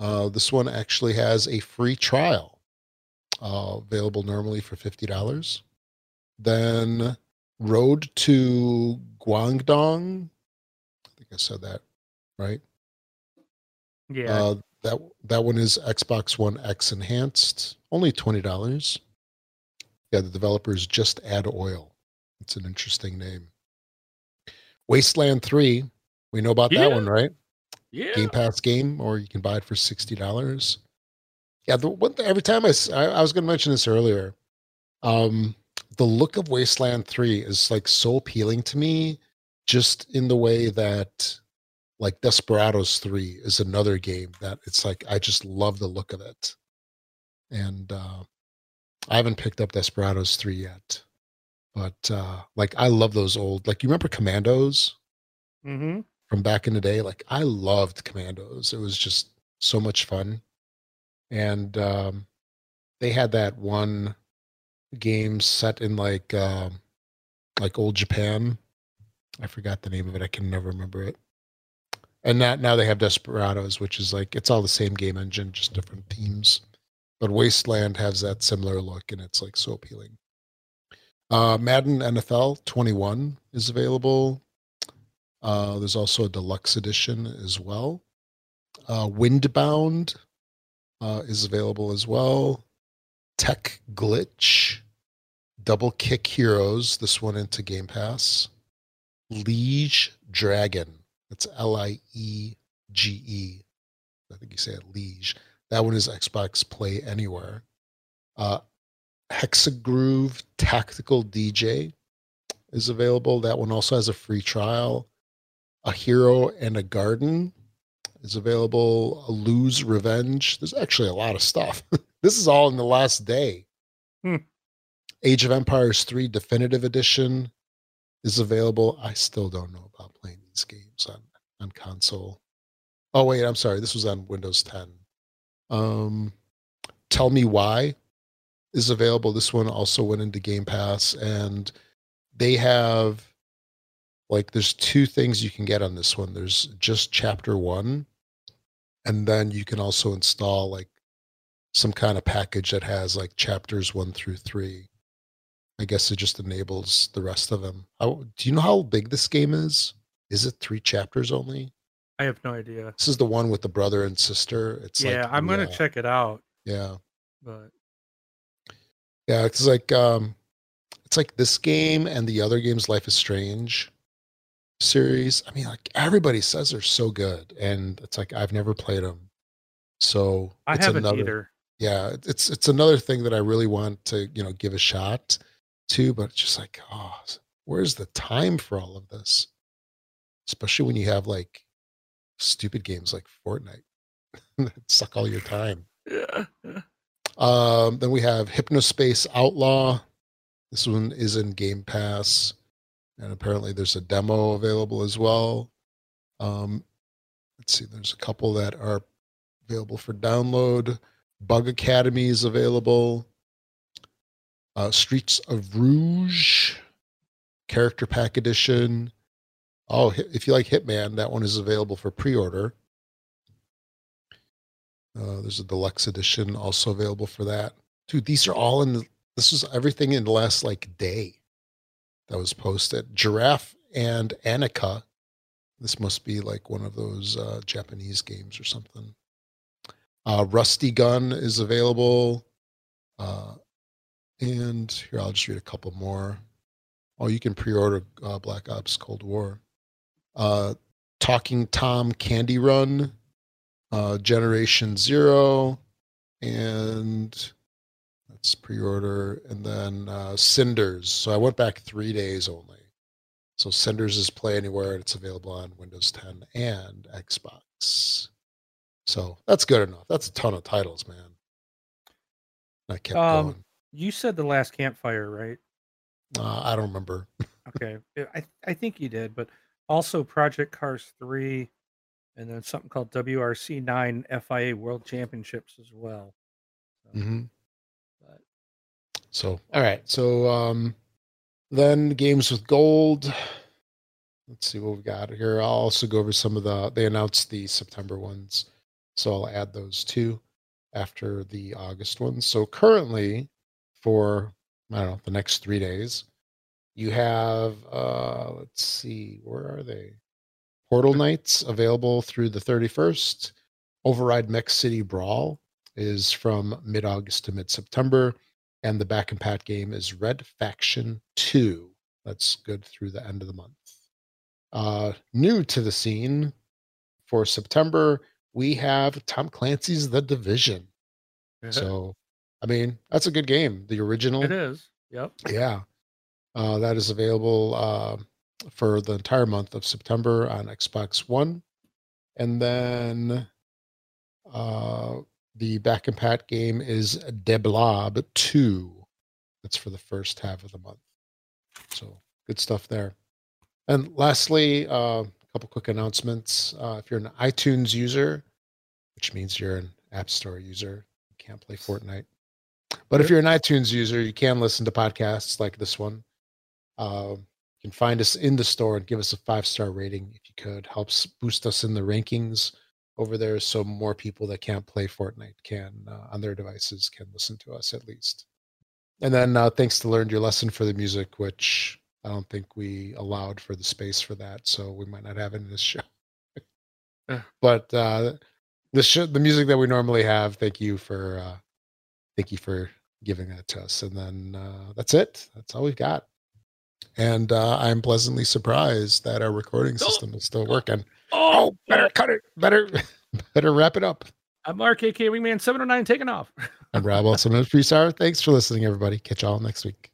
Uh, this one actually has a free trial uh, available normally for $50. Then Road to Guangdong. I think I said that right. Yeah. Uh, that that one is Xbox One X enhanced, only twenty dollars. Yeah, the developers just add oil. It's an interesting name. Wasteland Three, we know about that one, right? yeah. Game Pass game, or you can buy it for sixty dollars. Yeah, the one every time I I was going to mention this earlier, um, the look of Wasteland Three is like so appealing to me, just in the way that like Desperados 3 is another game that it's like I just love the look of it. And uh I haven't picked up Desperados 3 yet. But uh like I love those old like you remember Commandos Mm-hmm. From back in the day? Like I loved Commandos. It was just so much fun. And um they had that one game set in like um like old Japan. I forgot the name of it. I can never remember it. And that now they have Desperados, which is like it's all the same game engine, just different themes. But Wasteland has that similar look, and it's like so appealing. Uh, Madden NFL 21 is available. Uh, there's also a deluxe edition as well. Uh, Windbound uh, is available as well. Tech Glitch, Double Kick Heroes, this one into Game Pass. Liege Dragon, that's L I E G E. I think you say it Liege. That one is Xbox Play Anywhere. Uh, Hexagroove Tactical DJ is available. That one also has a free trial. A Hero and a Garden is available. A Lose Revenge. There's actually a lot of stuff. this is all in the last day. Hmm. Age of Empires 3 Definitive Edition is available. I still don't know about playing these games on, on console. Oh, wait, I'm sorry. This was on Windows 10. Um, Tell Me Why is available. This one also went into Game Pass, and they have like there's two things you can get on this one. There's just chapter one, and then you can also install like some kind of package that has like chapters one through three. I guess it just enables the rest of them. How, do you know how big this game is? Is it three chapters only? I have no idea. This is the one with the brother and sister. It's yeah, like, I'm gonna yeah, check it out. Yeah, But yeah. It's like um, it's like this game and the other games, Life is Strange series. I mean, like everybody says they're so good, and it's like I've never played them. So I it's haven't another, either. Yeah, it's it's another thing that I really want to you know give a shot to, but it's just like, oh, where's the time for all of this? Especially when you have like stupid games like Fortnite that suck all your time. Yeah. Um, then we have Hypnospace Outlaw. This one is in Game Pass, and apparently there's a demo available as well. Um, let's see, there's a couple that are available for download. Bug Academy is available. Uh, Streets of Rogue, Character Pack Edition. Oh, if you like Hitman, that one is available for pre-order. Uh, there's a deluxe edition also available for that. Dude, these are all in the, this is everything in the last like day that was posted. Giraffe and Annika. This must be like one of those uh, Japanese games or something. Uh, Rusty Gun is available. Uh, and here, I'll just read a couple more. Oh, you can pre order uh, Black Ops Cold War. Uh, Talking Tom Candy Run uh, Generation Zero, and pre-order, and then uh, Cinders. So I went back three days only. So Cinders is Play Anywhere, and it's available on Windows 10 and Xbox. So that's good enough. That's a ton of titles, man. I kept Um, going. You said the last campfire, right? Uh, I don't remember. Okay. I I think you did, but also Project Cars 3 and then something called WRC 9 FIA World Championships as well. So, hmm but So, all right. So, um, then games with gold. Let's see what we got here. I'll also go over some of the, they announced the September ones. So I'll add those too after the August ones. So currently, for, I don't know, the next three days, you have, uh, let's see, where are they? Portal Knights available through the 31st. Override Mech City Brawl is from mid August to mid September. And the back and pat game is Red Faction 2. That's good through the end of the month. Uh, new to the scene for September, we have Tom Clancy's The Division. So, I mean, that's a good game. The original. it is. Yep. Yeah. Uh, that is available uh, for the entire month of September on Xbox One. And then uh, the back and pat game is de Blob 2. That's for the first half of the month. So good stuff there. And lastly, uh, a couple quick announcements. Uh, if you're an iTunes user, which means you're an App Store user, you can't play Fortnite. But if you're an iTunes user, you can listen to podcasts like this one. Uh, you can find us in the store and give us a five star rating if you could. Helps boost us in the rankings over there, so more people that can't play Fortnite can uh, on their devices can listen to us at least. And then uh, thanks to learned your lesson for the music, which I don't think we allowed for the space for that, so we might not have it in this show. But uh, the sh- the music that we normally have, thank you for uh, thank you for giving that to us. And then uh, that's it. That's all we've got. And uh, I'm pleasantly surprised that our recording system is still working. Oh, better uh, cut it. Better better wrap it up. I'm Mark, aka Wingman 709, taking off. I'm Rob Wilson of Three Star. Thanks for listening, everybody. Catch y'all next week.